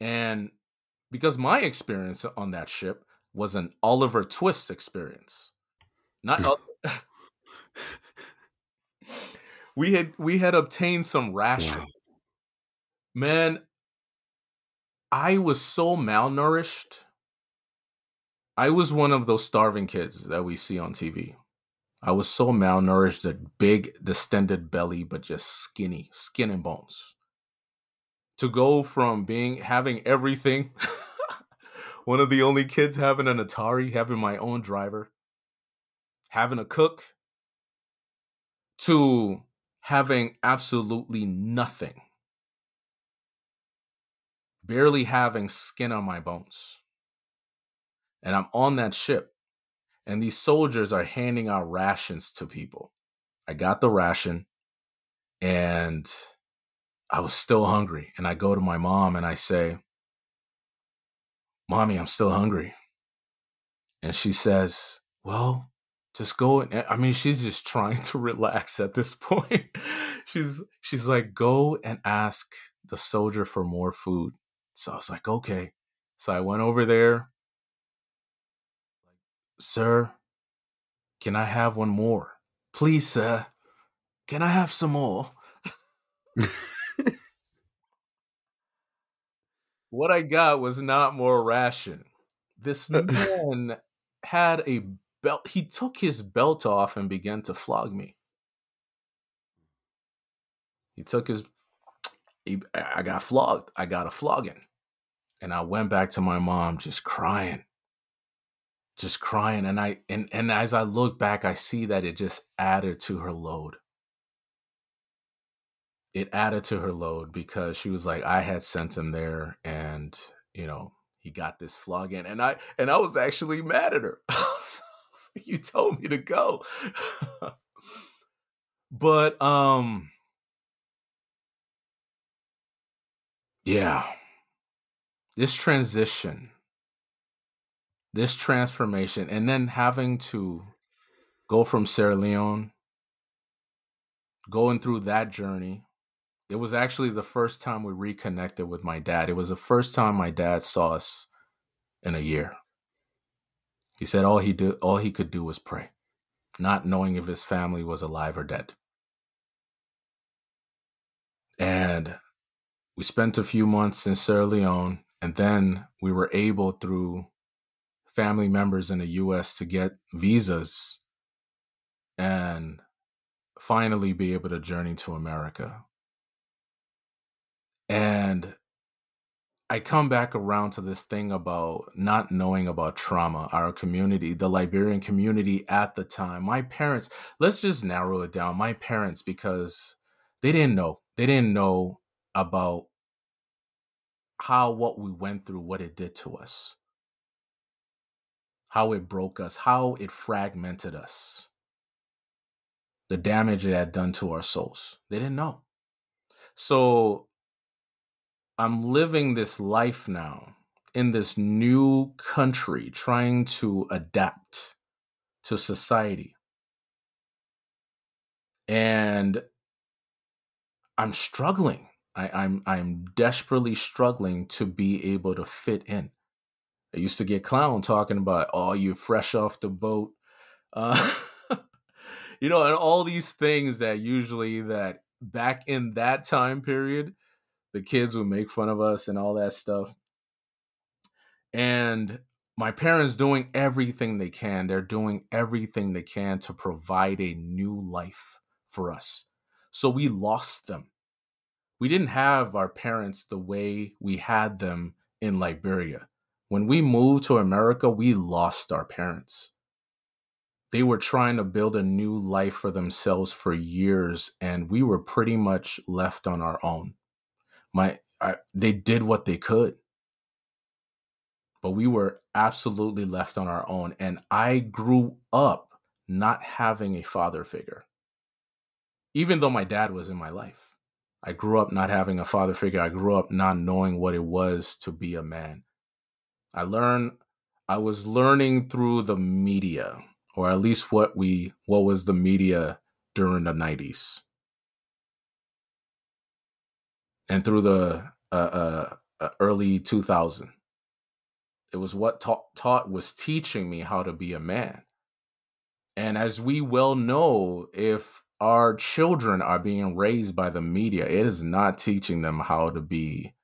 And because my experience on that ship was an Oliver Twist experience. Not we had we had obtained some ration. Wow. Man, I was so malnourished. I was one of those starving kids that we see on TV. I was so malnourished that big distended belly, but just skinny, skin and bones. To go from being having everything, one of the only kids having an Atari, having my own driver, having a cook, to having absolutely nothing, barely having skin on my bones. And I'm on that ship, and these soldiers are handing out rations to people. I got the ration, and I was still hungry. And I go to my mom and I say, Mommy, I'm still hungry. And she says, Well, just go and eh, i mean she's just trying to relax at this point. She's she's like go and ask the soldier for more food. So i was like okay. So i went over there. Sir can i have one more? Please sir. Can i have some more? What i got was not more ration. This man had a belt he took his belt off and began to flog me. He took his he, i got flogged i got a flogging. And i went back to my mom just crying. Just crying. And i and and as i look back i see that it just added to her load. It added to her load because she was like i had sent him there and you know he got this flogging. And i and i was actually mad at her you told me to go. but um yeah. This transition, this transformation and then having to go from Sierra Leone going through that journey. It was actually the first time we reconnected with my dad. It was the first time my dad saw us in a year. He said all he do all he could do was pray. not knowing if his family was alive or dead. And we spent a few months in Sierra Leone, and then we were able, through family members in the US, to get visas and finally be able to journey to America. And I come back around to this thing about not knowing about trauma, our community, the Liberian community at the time. My parents, let's just narrow it down. My parents, because they didn't know, they didn't know about how what we went through, what it did to us, how it broke us, how it fragmented us, the damage it had done to our souls. They didn't know. So I'm living this life now in this new country, trying to adapt to society. And I'm struggling. I, I'm I'm desperately struggling to be able to fit in. I used to get clown talking about, oh, you're fresh off the boat. Uh, you know, and all these things that usually that back in that time period the kids would make fun of us and all that stuff. And my parents doing everything they can. They're doing everything they can to provide a new life for us. So we lost them. We didn't have our parents the way we had them in Liberia. When we moved to America, we lost our parents. They were trying to build a new life for themselves for years, and we were pretty much left on our own my I, they did what they could. But we were absolutely left on our own and i grew up not having a father figure. Even though my dad was in my life i grew up not having a father figure. I grew up not knowing what it was to be a man. I learned i was learning through the media or at least what we what was the media during the 90s and through the uh, uh, uh early 2000 it was what taught, taught was teaching me how to be a man. And as we well know if our children are being raised by the media it is not teaching them how to be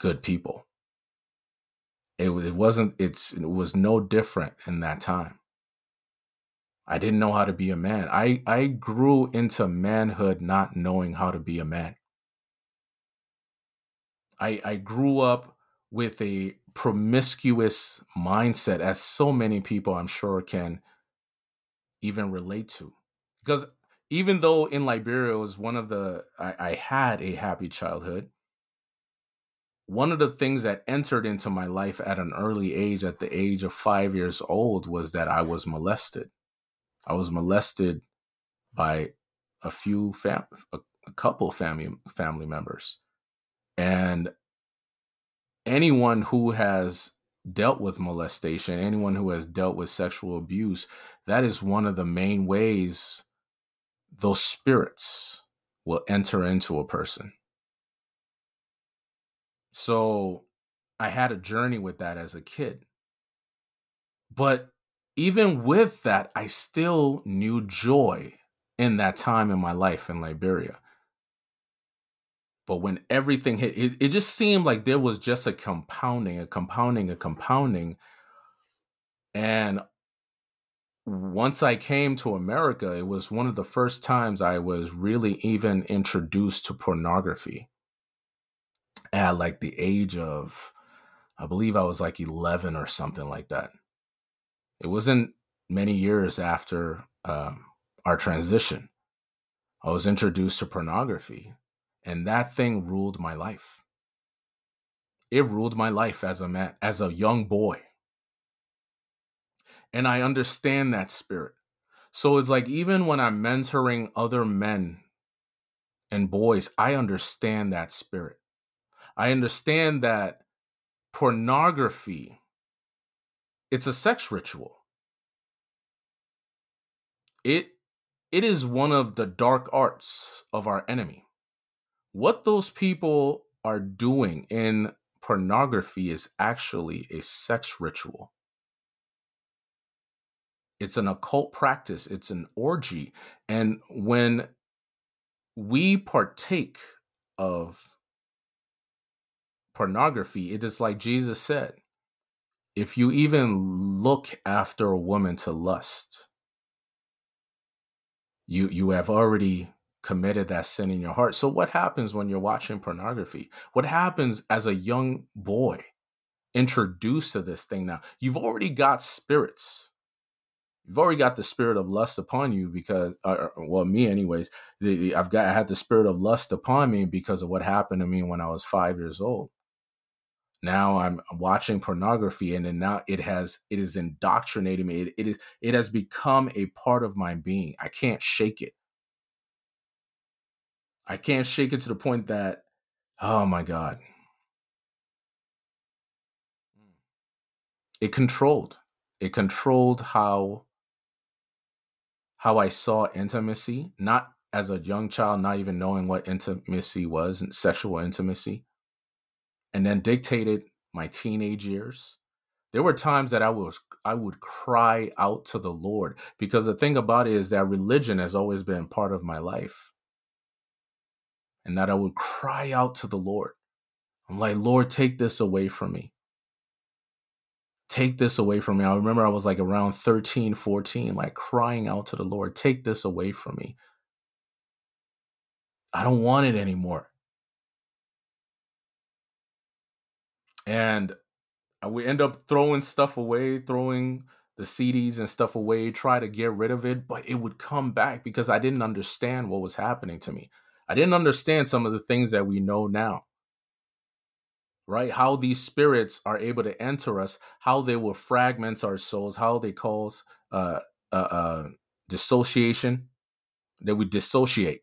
good people. It, it wasn't it's it was no different in that time. I didn't know how to be a man. I i grew into manhood not knowing how to be a man I, I grew up with a promiscuous mindset, as so many people I'm sure can even relate to. Because even though in Liberia was one of the, I, I had a happy childhood, one of the things that entered into my life at an early age, at the age of five years old, was that I was molested. I was molested by a few fam, a, a couple family family members. And anyone who has dealt with molestation, anyone who has dealt with sexual abuse, that is one of the main ways those spirits will enter into a person. So I had a journey with that as a kid. But even with that, I still knew joy in that time in my life in Liberia. But when everything hit, it, it just seemed like there was just a compounding, a compounding, a compounding. And once I came to America, it was one of the first times I was really even introduced to pornography at like the age of, I believe I was like 11 or something like that. It wasn't many years after um, our transition. I was introduced to pornography. And that thing ruled my life. It ruled my life as a man, as a young boy. And I understand that spirit. So it's like even when I'm mentoring other men and boys, I understand that spirit. I understand that pornography it's a sex ritual. It it is one of the dark arts of our enemy what those people are doing in pornography is actually a sex ritual. It's an occult practice, it's an orgy. And when we partake of pornography, it is like Jesus said if you even look after a woman to lust, you you have already committed that sin in your heart. So what happens when you're watching pornography? What happens as a young boy introduced to this thing now? You've already got spirits. You've already got the spirit of lust upon you because, uh, uh well, me anyways. The, I've got I had the spirit of lust upon me because of what happened to me when I was five years old now i'm watching pornography and then now it has it is indoctrinating me it, it is it has become a part of my being i can't shake it i can't shake it to the point that oh my god mm. it controlled it controlled how how i saw intimacy not as a young child not even knowing what intimacy was and sexual intimacy and then dictated my teenage years. There were times that I was I would cry out to the Lord because the thing about it is that religion has always been part of my life. And that I would cry out to the Lord. I'm like, Lord, take this away from me. Take this away from me. I remember I was like around 13, 14, like crying out to the Lord, take this away from me. I don't want it anymore. and uh, we end up throwing stuff away, throwing the CDs and stuff away, try to get rid of it, but it would come back because I didn't understand what was happening to me. I didn't understand some of the things that we know now. Right? How these spirits are able to enter us, how they will fragment our souls, how they cause uh, uh, uh, dissociation, that we dissociate.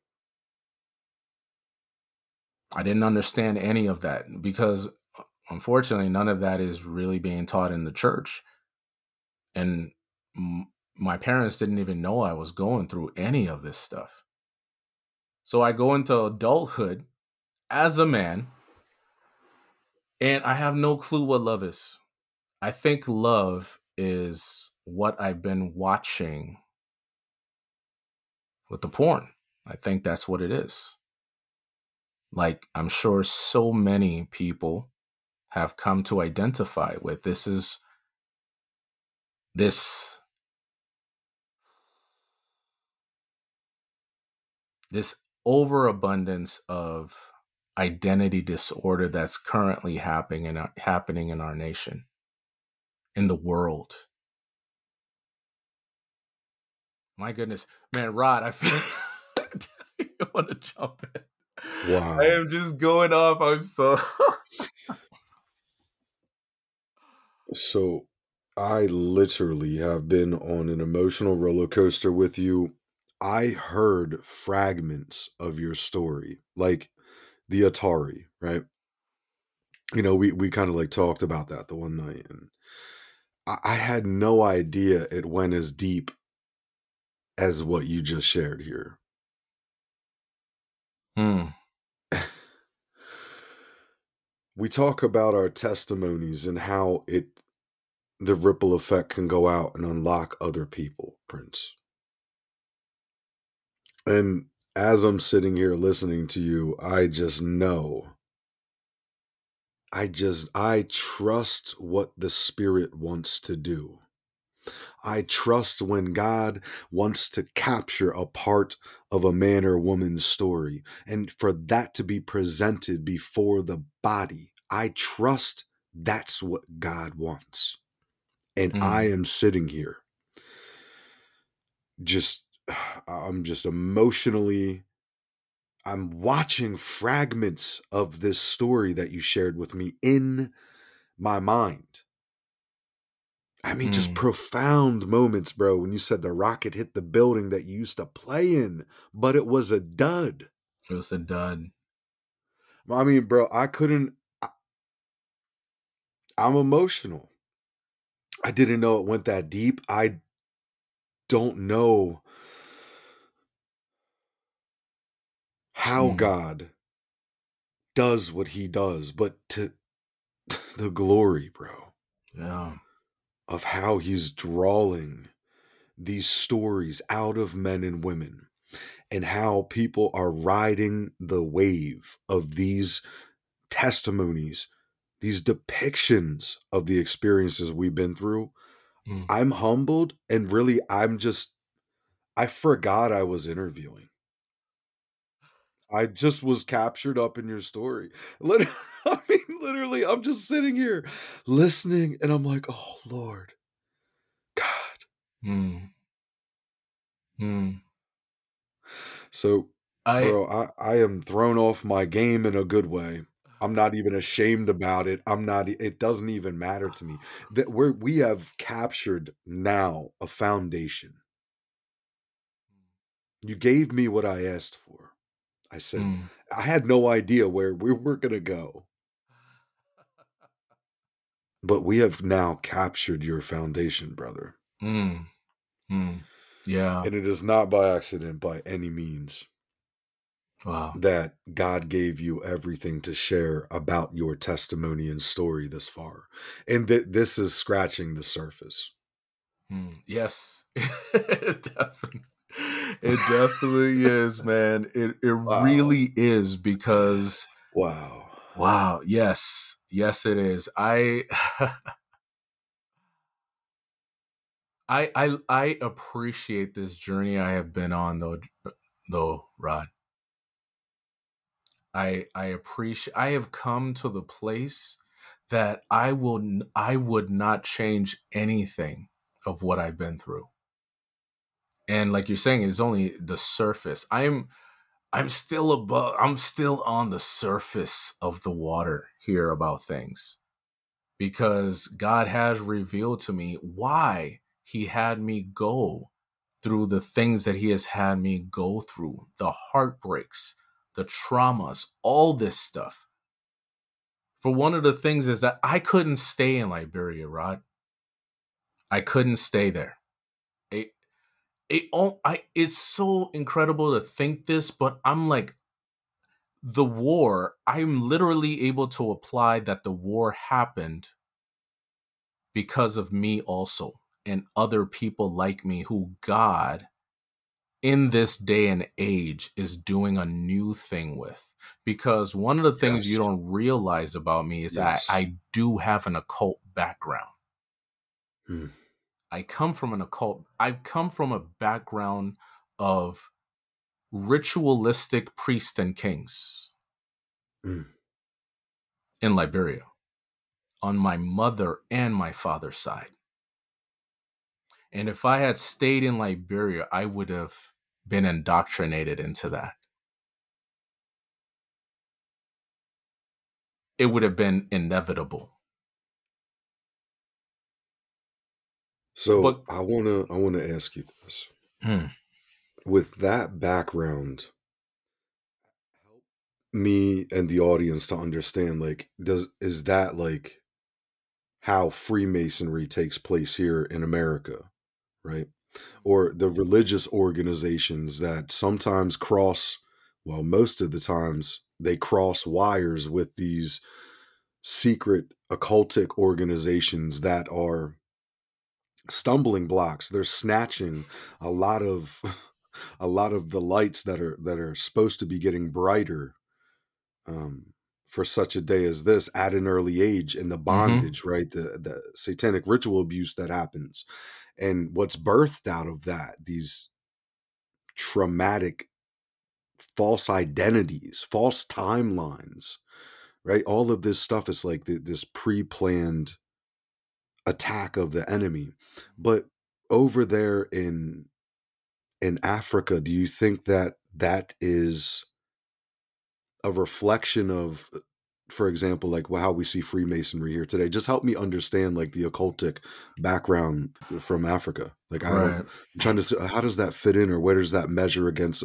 I didn't understand any of that because unfortunately, none of that is really being taught in the church. And m- my parents didn't even know I was going through any of this stuff. So I go into adulthood as a man, and I have no clue what love is. I think love is what I've been watching with the porn. I think that's what it is. Like, I'm sure so many people have come to identify with. This is this this overabundance of identity disorder that's currently happening in our, happening in our nation. In the world. My goodness. Man rod i feel I want to jump in. Wow. i am just going off. I'm so So I literally have been on an emotional roller coaster with you. I heard fragments of your story, like the Atari, right? You know, we we kind of like talked about that the one night, and I, I had no idea it went as deep as what you just shared here. Hmm. we talk about our testimonies and how it the ripple effect can go out and unlock other people prince and as i'm sitting here listening to you i just know i just i trust what the spirit wants to do I trust when God wants to capture a part of a man or woman's story and for that to be presented before the body. I trust that's what God wants. And mm. I am sitting here just, I'm just emotionally. I'm watching fragments of this story that you shared with me in my mind I mean, mm. just profound moments, bro. When you said the rocket hit the building that you used to play in, but it was a dud. It was a dud. I mean, bro, I couldn't. I, I'm emotional. I didn't know it went that deep. I don't know how mm. God does what he does, but to the glory, bro. Yeah of how he's drawing these stories out of men and women and how people are riding the wave of these testimonies, these depictions of the experiences we've been through, mm. I'm humbled and really I'm just I forgot I was interviewing. I just was captured up in your story. Literally, I mean, literally, I'm just sitting here listening, and I'm like, "Oh Lord, God." Hmm. Hmm. So, I, bro, I, I am thrown off my game in a good way. I'm not even ashamed about it. I'm not. It doesn't even matter to me that we're we have captured now a foundation. You gave me what I asked for. I said mm. I had no idea where we were going to go. But we have now captured your foundation, brother. Mm. Mm. Yeah. And it is not by accident by any means. Wow. That God gave you everything to share about your testimony and story this far. And that this is scratching the surface. Mm. Yes. definitely. It definitely is, man. It it wow. really is because wow. Wow. Yes. Yes it is. I I I I appreciate this journey I have been on though uh, though Rod. I I appreciate I have come to the place that I will I would not change anything of what I've been through. And like you're saying it's only the surface. I'm I'm still above I'm still on the surface of the water here about things. Because God has revealed to me why he had me go through the things that he has had me go through the heartbreaks, the traumas, all this stuff. For one of the things is that I couldn't stay in Liberia, Rod. I couldn't stay there. It, it, I, it's so incredible to think this, but I'm like, the war, I'm literally able to apply that the war happened because of me also and other people like me who God in this day and age is doing a new thing with. Because one of the things yes. you don't realize about me is yes. that I do have an occult background. Hmm. I come from an occult, I come from a background of ritualistic priests and kings hmm. in Liberia on my mother and my father's side. And if I had stayed in Liberia, I would have been indoctrinated into that. It would have been inevitable. So but, I wanna I wanna ask you this. Hmm. With that background, help me and the audience to understand like does is that like how Freemasonry takes place here in America? right? Or the religious organizations that sometimes cross, well, most of the times they cross wires with these secret occultic organizations that are stumbling blocks. They're snatching a lot of a lot of the lights that are that are supposed to be getting brighter um, for such a day as this at an early age and the mm-hmm. bondage, mm-hmm. right? The the satanic ritual abuse that happens and what's birthed out of that these traumatic false identities false timelines right all of this stuff is like this pre-planned attack of the enemy but over there in in africa do you think that that is a reflection of for example, like how we see Freemasonry here today. Just help me understand like the occultic background from Africa. Like I right. am trying to how does that fit in, or where does that measure against?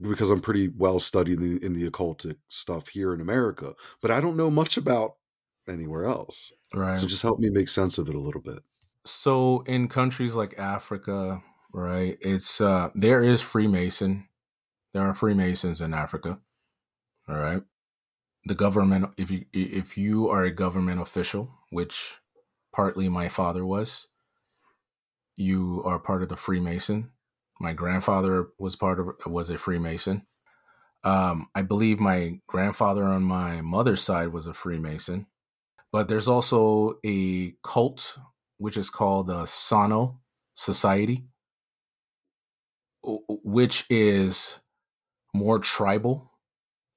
Because I'm pretty well studied in the, in the occultic stuff here in America, but I don't know much about anywhere else. Right. So just help me make sense of it a little bit. So in countries like Africa, right, it's uh there is Freemason. There are Freemasons in Africa. All right the government if you if you are a government official which partly my father was you are part of the Freemason. My grandfather was part of was a Freemason. Um, I believe my grandfather on my mother's side was a Freemason. But there's also a cult which is called the Sano Society, which is more tribal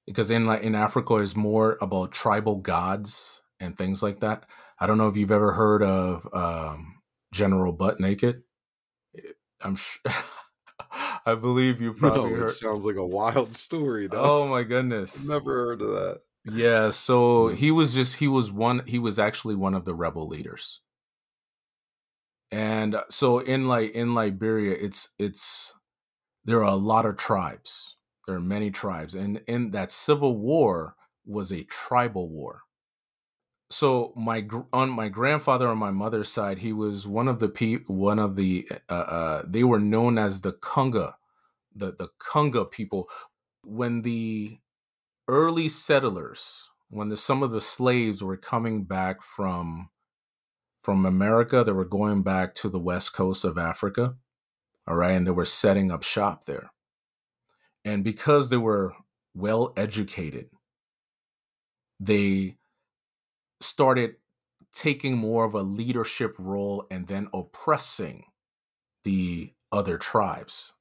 because in like in Africa is more about tribal gods and things like that. I don't know if you've ever heard of um, General Butt Naked. I'm sure. I believe you probably no, heard. sounds like a wild story. Though. Oh my goodness! Never heard of that. Yeah, so he was just he was one he was actually one of the rebel leaders. And uh, so in like in Liberia it's it's there are a lot of tribes. There are many tribes and in that civil war was a tribal war. So my on my grandfather on my mother's side he was one of the pe- one of the uh, uh they were known as the Congo the the Congo people when the early settlers, when the, some of the slaves were coming back from from America, they were going back to the west coast of Africa, all right, and they were setting up shop there. And because they were well educated, they started taking more of a leadership role and then oppressing the other tribes.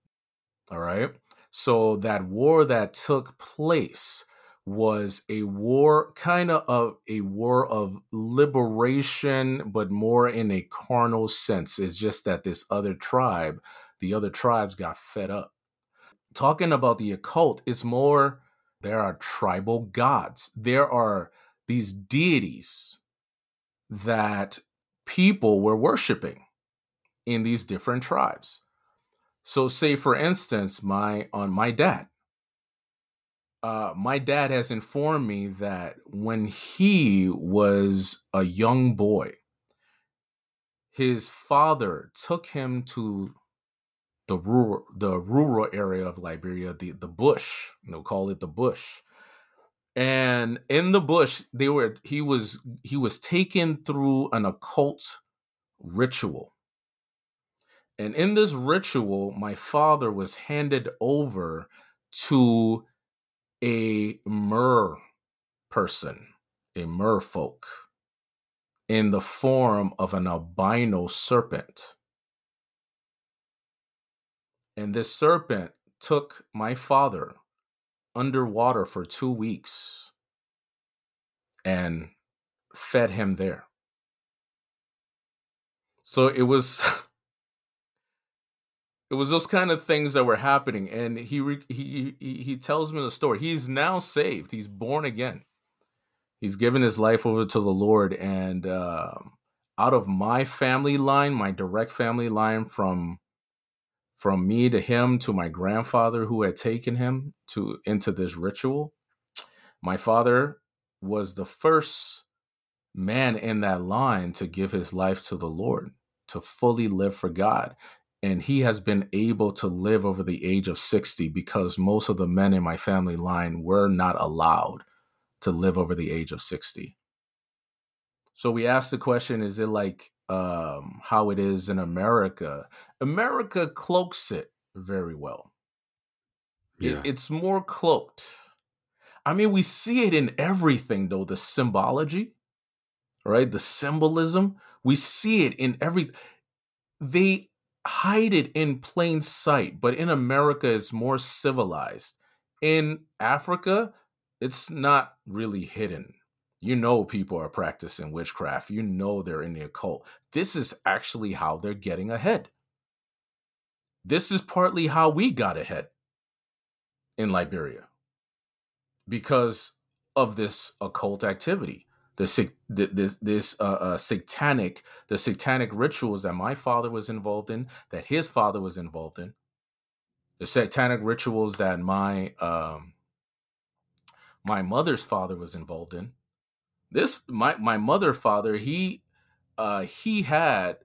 All right. So that war that took place was a war kind of a war of liberation but more in a carnal sense. It's just that this other tribe the other tribes got fed up. Talking about the occult it's more there are tribal gods. There are these deities that people were worshiping in these different tribes. So say for instance my on my dad uh, my dad has informed me that when he was a young boy, his father took him to the rural the rural area of Liberia, the the bush. They'll call it the bush. And in the bush, they were he was he was taken through an occult ritual. And in this ritual, my father was handed over to a mer person, a merfolk, in the form of an albino serpent. And this serpent took my father underwater for two weeks and fed him there. So it was it was those kind of things that were happening and he he he, he tells me the story. He's now saved. He's born again. He's given his life over to the lord and um, out of my family line my direct family line from from me to him to my grandfather who had taken him to into this ritual my father was the first man in that line to give his life to the lord to fully live for god and he has been able to live over the age of 60 because most of the men in my family line were not allowed to live over the age of 60 so we asked the question is it like um, how it is in america? America cloaks it very well. Yeah. It, it's more cloaked. I mean we see it in everything though the symbology right? The symbolism. We see it in every they hide it in plain sight, but in America, it's more civilized. In Africa, it's not really hidden. You know, people are practicing witchcraft. You know, they're in the occult. This is actually how they're getting ahead. This is partly how we got ahead in Liberia because of this occult activity the this this uh, uh, satanic the satanic rituals that my father was involved in, that his father was involved in, the satanic rituals that my um, my mother's father was involved in. This my my mother father he uh, he had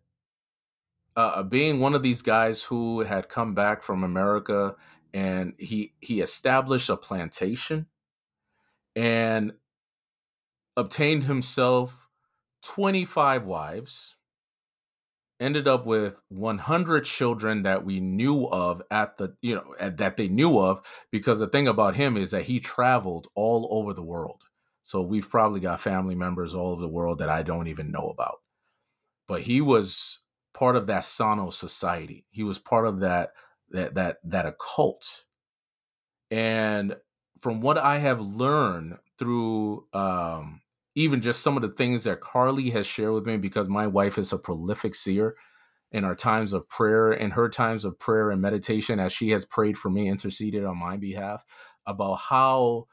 uh, being one of these guys who had come back from America and he he established a plantation and obtained himself 25 wives ended up with 100 children that we knew of at the you know at, that they knew of because the thing about him is that he traveled all over the world. So we've probably got family members all over the world that i don't even know about. But he was part of that sano society. He was part of that that that that occult. And from what i have learned through um even just some of the things that Carly has shared with me, because my wife is a prolific seer in our times of prayer, in her times of prayer and meditation, as she has prayed for me, interceded on my behalf, about how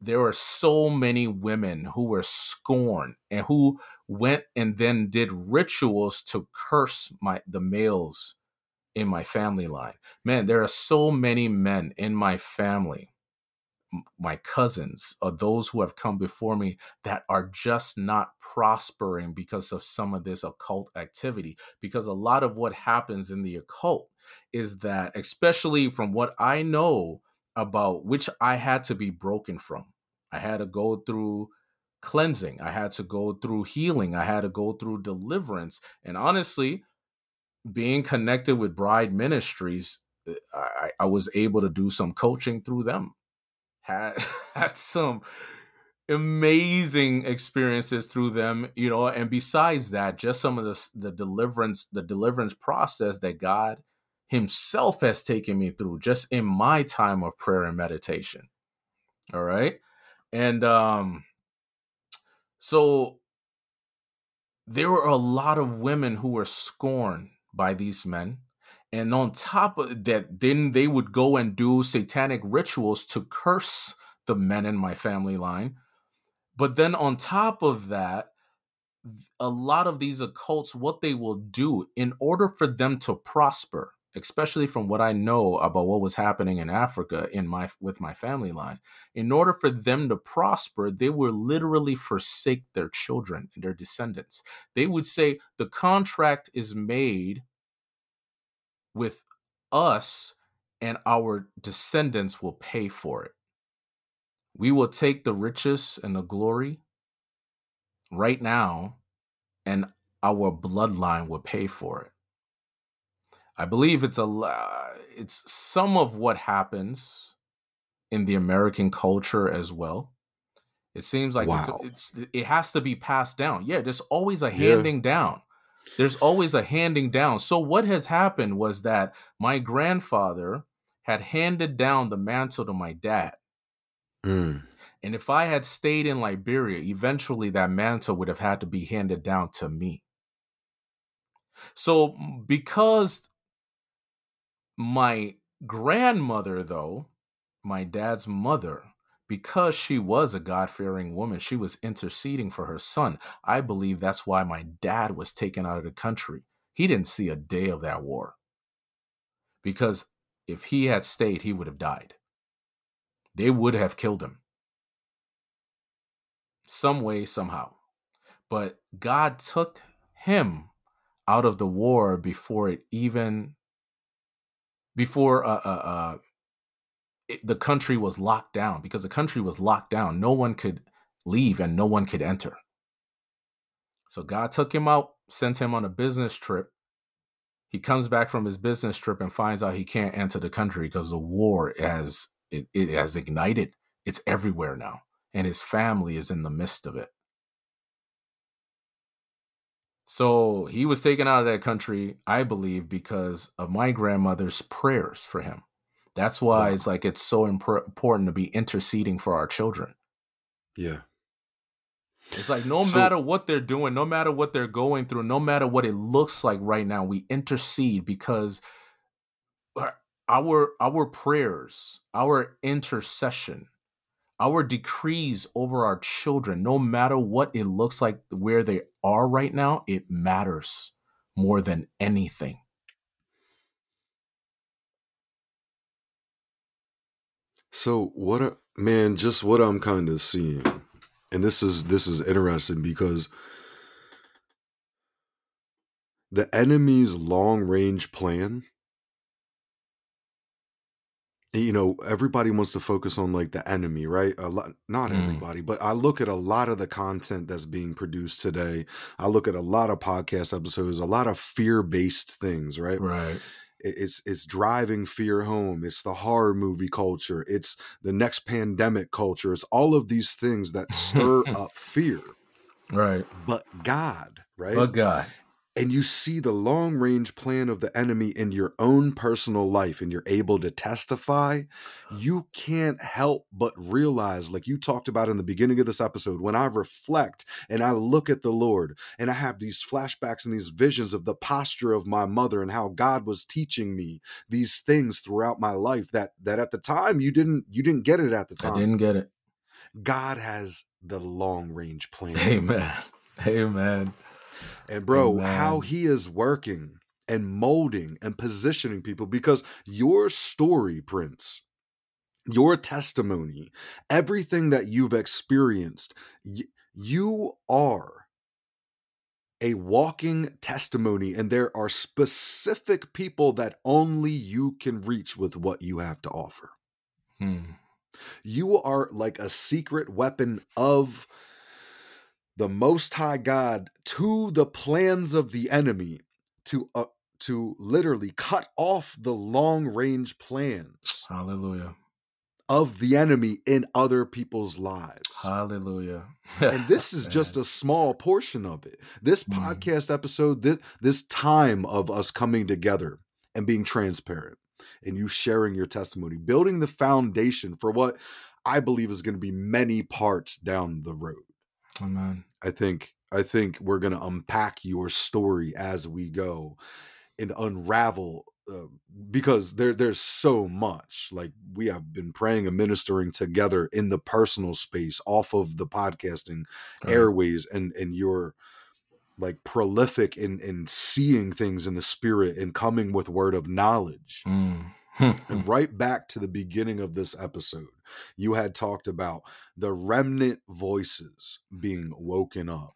there are so many women who were scorned and who went and then did rituals to curse my the males in my family line. Man, there are so many men in my family my cousins or those who have come before me that are just not prospering because of some of this occult activity because a lot of what happens in the occult is that especially from what i know about which i had to be broken from i had to go through cleansing i had to go through healing i had to go through deliverance and honestly being connected with bride ministries eh, I, I was able to do some coaching through them had had some amazing experiences through them you know and besides that just some of the the deliverance the deliverance process that god himself has taken me through just in my time of prayer and meditation all right? And um so there were a lot of women who were scorned by these men and on top of that, then they would go and do satanic rituals to curse the men in my family line. But then on top of that, a lot of these occults, what they will do in order for them to prosper, especially from what I know about what was happening in Africa in my with my family line, in order for them to prosper, they would literally forsake their children and their descendants. They would say the contract is made with us and our descendants will pay for it. We will take the riches and the glory right now, and our bloodline will pay for it. I believe it's a it's some of what happens in the American culture as well. It seems like wow. it's, it's, it has to be passed down. Yeah, there's always a handing yeah. down. There's always a handing down. So what has happened was that my grandfather had handed down the mantle to my dad. Mm. And if I had stayed in Liberia, eventually that mantle would have had to be handed down to me. So because my grandmother, though, my dad's mother, because she was a God fearing woman, she was interceding for her son. I believe that's why my dad was taken out of the country. He didn't see a day of that war. Because if he had stayed, he would have died. They would have killed him. Some way, somehow. But God took him out of the war before it even before uh, uh, uh, it, the country was locked down because the country was locked down. No one could leave and no one could enter. So God took him out, sent him on a business trip. He comes back from his business trip and finds out he can't enter the country because the war has it, it has ignited. It's everywhere now, and his family is in the midst of it. So he was taken out of that country, I believe, because of my grandmother's prayers for him. That's why wow. it's like it's so important to be interceding for our children. Yeah. It's like no so, matter what they're doing, no matter what they're going through, no matter what it looks like right now, we intercede because our our prayers, our intercession, our decrees over our children, no matter what it looks like where they are right now, it matters more than anything. So what a man, just what I'm kind of seeing. And this is this is interesting because the enemy's long range plan you know everybody wants to focus on like the enemy right a lot not Mm. everybody but i look at a lot of the content that's being produced today i look at a lot of podcast episodes a lot of fear-based things right Right. It- it's it's driving fear home it's the horror movie culture it's the next pandemic culture it's all of these things that stir up fear Right. but god right But God. And you see the long range plan of the enemy in your own personal life and you're able to testify, you can't help but realize, like you talked about in the beginning of this episode, when I reflect and I look at the Lord and I have these flashbacks and these visions of the posture of my mother and how God was teaching me these things throughout my life that that at the time you didn't you didn't get it at the time. I didn't get it. God has the long range plan. Amen. Amen. And bro, Amen. how he is working and molding and positioning people because your story, Prince, your testimony, everything that you've experienced, y- you are a walking testimony, and there are specific people that only you can reach with what you have to offer. Hmm. You are like a secret weapon of the Most High God to the plans of the enemy to uh, to literally cut off the long range plans Hallelujah. of the enemy in other people's lives. Hallelujah. and this is just a small portion of it. This Mm. podcast episode, this, this time of us coming together and being transparent and you sharing your testimony, building the foundation for what I believe is going to be many parts down the road. Amen. I think I think we're going to unpack your story as we go and unravel uh, because there there's so much like we have been praying and ministering together in the personal space off of the podcasting Right. airways and and you're like prolific in in seeing things in the spirit and coming with word of knowledge Mm. And right back to the beginning of this episode, you had talked about the remnant voices being woken up.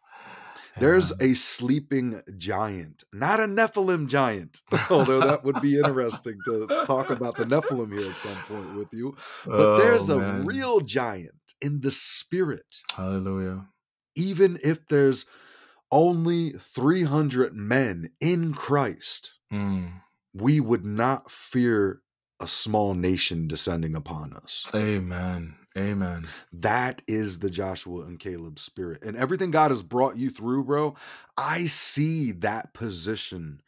There's a sleeping giant, not a Nephilim giant, although that would be interesting to talk about the Nephilim here at some point with you. But there's Oh, a real giant in the spirit, Hallelujah. even if there's only 300 men in Christ Mm. we would not fear a small nation descending upon us. Amen. Amen. That is the Joshua and Caleb spirit. And everything God has brought you through, bro, I see that position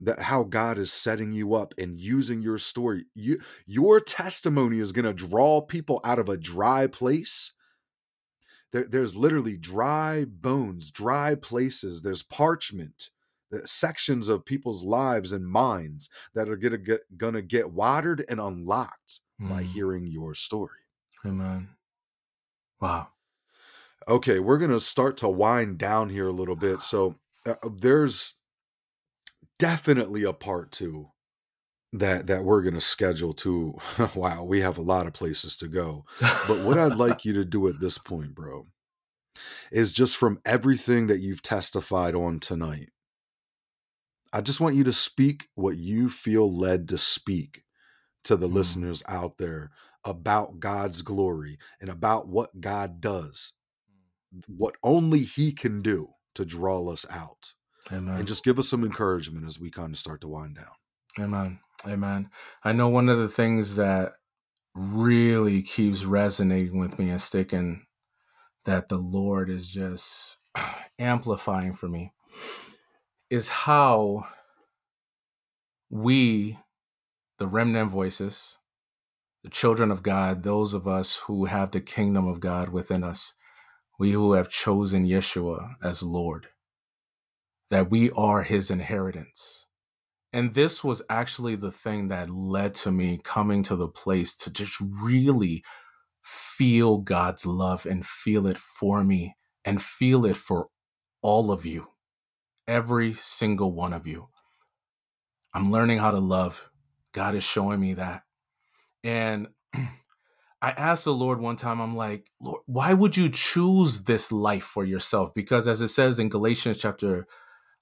that how God is setting you up and using your story. You your testimony is going to draw people out of a dry place. There, there's literally dry bones, dry places. There's parchment, sections of people's lives and minds that are gonna get gonna get watered and unlocked by Mm. hearing your story. Amen. Wow. Okay, we're to start to wind down here a little bit. So uh, there's definitely a part 2 that that we're going to schedule to wow, we have a lot of places to go. But what I'd like you to do at this point, bro, is just from everything that you've testified on tonight. I just want you to speak what you feel led to speak to the mm. listeners out there about God's glory and about what God does, what only He can do to draw us out. Amen. And just give us some encouragement as we kind of start to wind down. Amen. Amen. I know one of the things that really keeps resonating with me and sticking that the Lord is just amplifying for me is how we, the remnant voices, the children of God, those of us who have the kingdom of God within us, we who have chosen Yeshua as Lord, that we are his inheritance. And this was actually the thing that led to me coming to the place to just really feel God's love and feel it for me and feel it for all of you, every single one of you. I'm learning how to love. God is showing me that. And I asked the Lord one time, I'm like, Lord, why would you choose this life for yourself? Because as it says in Galatians chapter,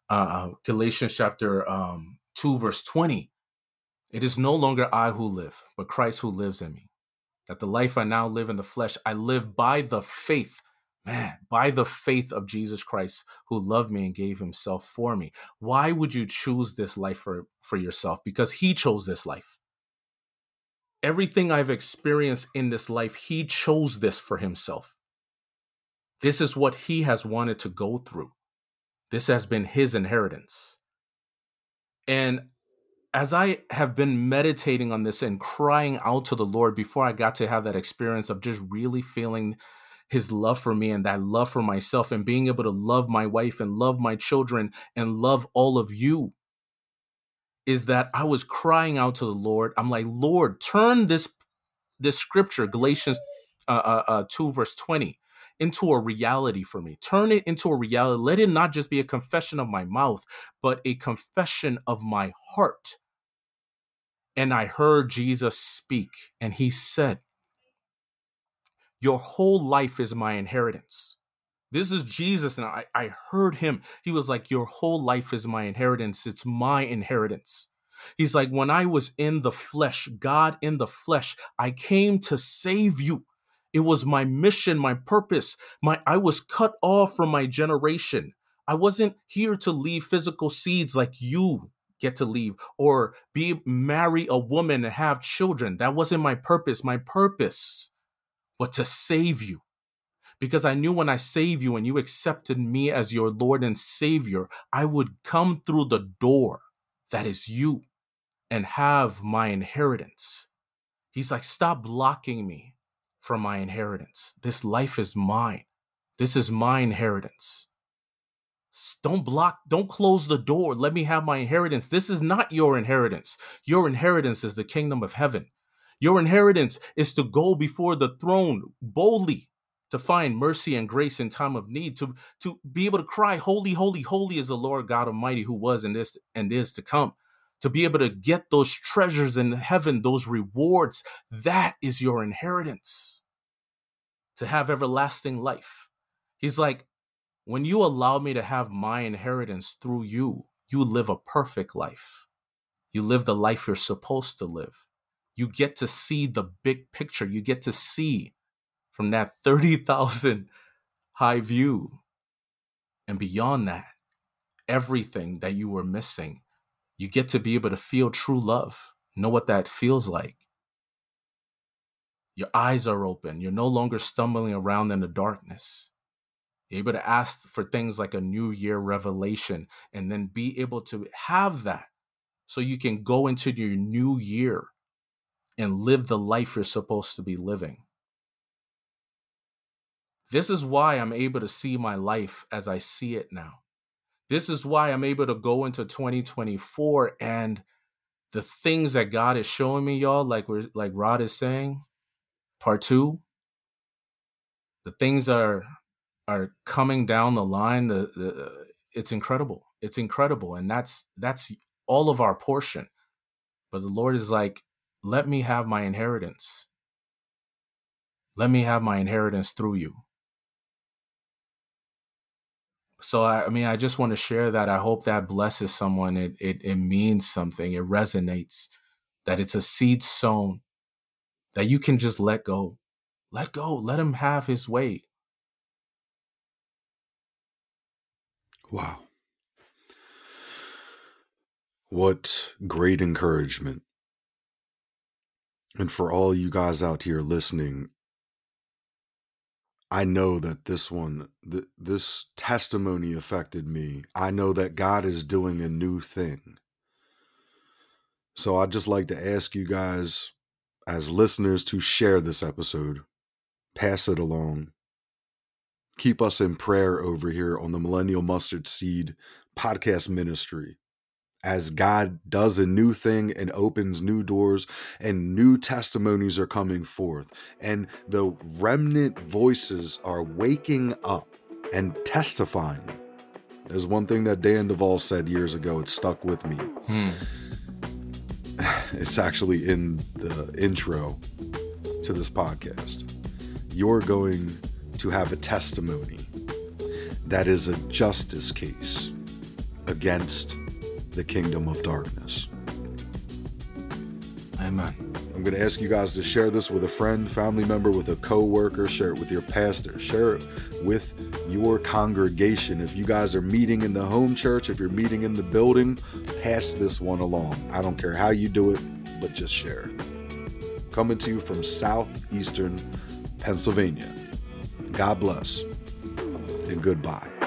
uh, Galatians chapter um, 2, verse 20, It is no longer I who live, but Christ who lives in me. That the life I now live in the flesh, I live by the faith, man, by the faith of Jesus Christ who loved me and gave himself for me. Why would you choose this life for, for yourself? Because he chose this life. Everything I've experienced in this life, he chose this for himself. This is what he has wanted to go through. This has been his inheritance. And as I have been meditating on this and crying out to the Lord before I got to have that experience of just really feeling his love for me and that love for myself and being able to love my wife and love my children and love all of you is that I was crying out to the Lord. I'm like, Lord, turn this this scripture, Galatians uh, uh, uh, 2 verse 20 into a reality for me. Turn it into a reality. Let it not just be a confession of my mouth, but a confession of my heart. And I heard Jesus speak, and he said, Your whole life is my inheritance. This is Jesus, and I, I heard him. He was like, Your whole life is my inheritance. It's my inheritance. He's like, When I was in the flesh, God in the flesh, I came to save you. It was my mission, my purpose. My I was cut off from my generation. I wasn't here to leave physical seeds like you get to leave or be marry a woman and have children. That wasn't my purpose. My purpose was to save you. Because I knew when I save you and you accepted me as your Lord and Savior, I would come through the door that is you and have my inheritance. He's like, stop blocking me from my inheritance. This life is mine. This is my inheritance. Don't block, don't close the door. Let me have my inheritance. This is not your inheritance. Your inheritance is the kingdom of heaven. Your inheritance is to go before the throne boldly to find mercy and grace in time of need, to, to be able to cry, Holy, holy, holy is the Lord God Almighty who was and is and is to come. To be able to get those treasures in heaven, those rewards, that is your inheritance to have everlasting life. He's like, when you allow me to have my inheritance through you, you live a perfect life. You live the life you're supposed to live. You get to see the big picture. You get to see from that 30,000 high view. And beyond that, everything that you were missing, you get to be able to feel true love, know what that feels like. Your eyes are open. You're no longer stumbling around in the darkness. You're able to ask for things like a new year revelation and then be able to have that so you can go into your new year and live the life you're supposed to be living. This is why I'm able to see my life as I see it now. This is why I'm able to go into 2024 and the things that God is showing me, y'all, like we're like Rod is saying, part two the things are are coming down the line the, the uh, it's incredible it's incredible and that's that's all of our portion but the lord is like let me have my inheritance let me have my inheritance through you so I, mean i just want to share that i hope that blesses someone it, it it means something it resonates that it's a seed sown that you can just let go. Let go. Let him have his way. Wow. What great encouragement. And for all you guys out here listening, I know that this one, th- this testimony affected me. I know that God is doing a new thing. So I'd just like to ask you guys as listeners to share this episode, pass it along. Keep us in prayer over here on the Millennial Mustard Seed podcast ministry as God does a new thing and opens new doors and new testimonies are coming forth and the remnant voices are waking up and testifying. There's one thing that Dan Duval said years ago, it stuck with me. Hmm it's actually in the intro to this podcast. You're going to have a testimony that is a justice case against the kingdom of darkness. Amen. I'm going to ask you guys to share this with a friend, family member, with a co-worker, share it with your pastor, share it with your congregation. If you guys are meeting in the home church, if you're meeting in the building, pass this one along. I don't care how you do it, but just share. Coming to you from southeastern Pennsylvania. God bless and goodbye.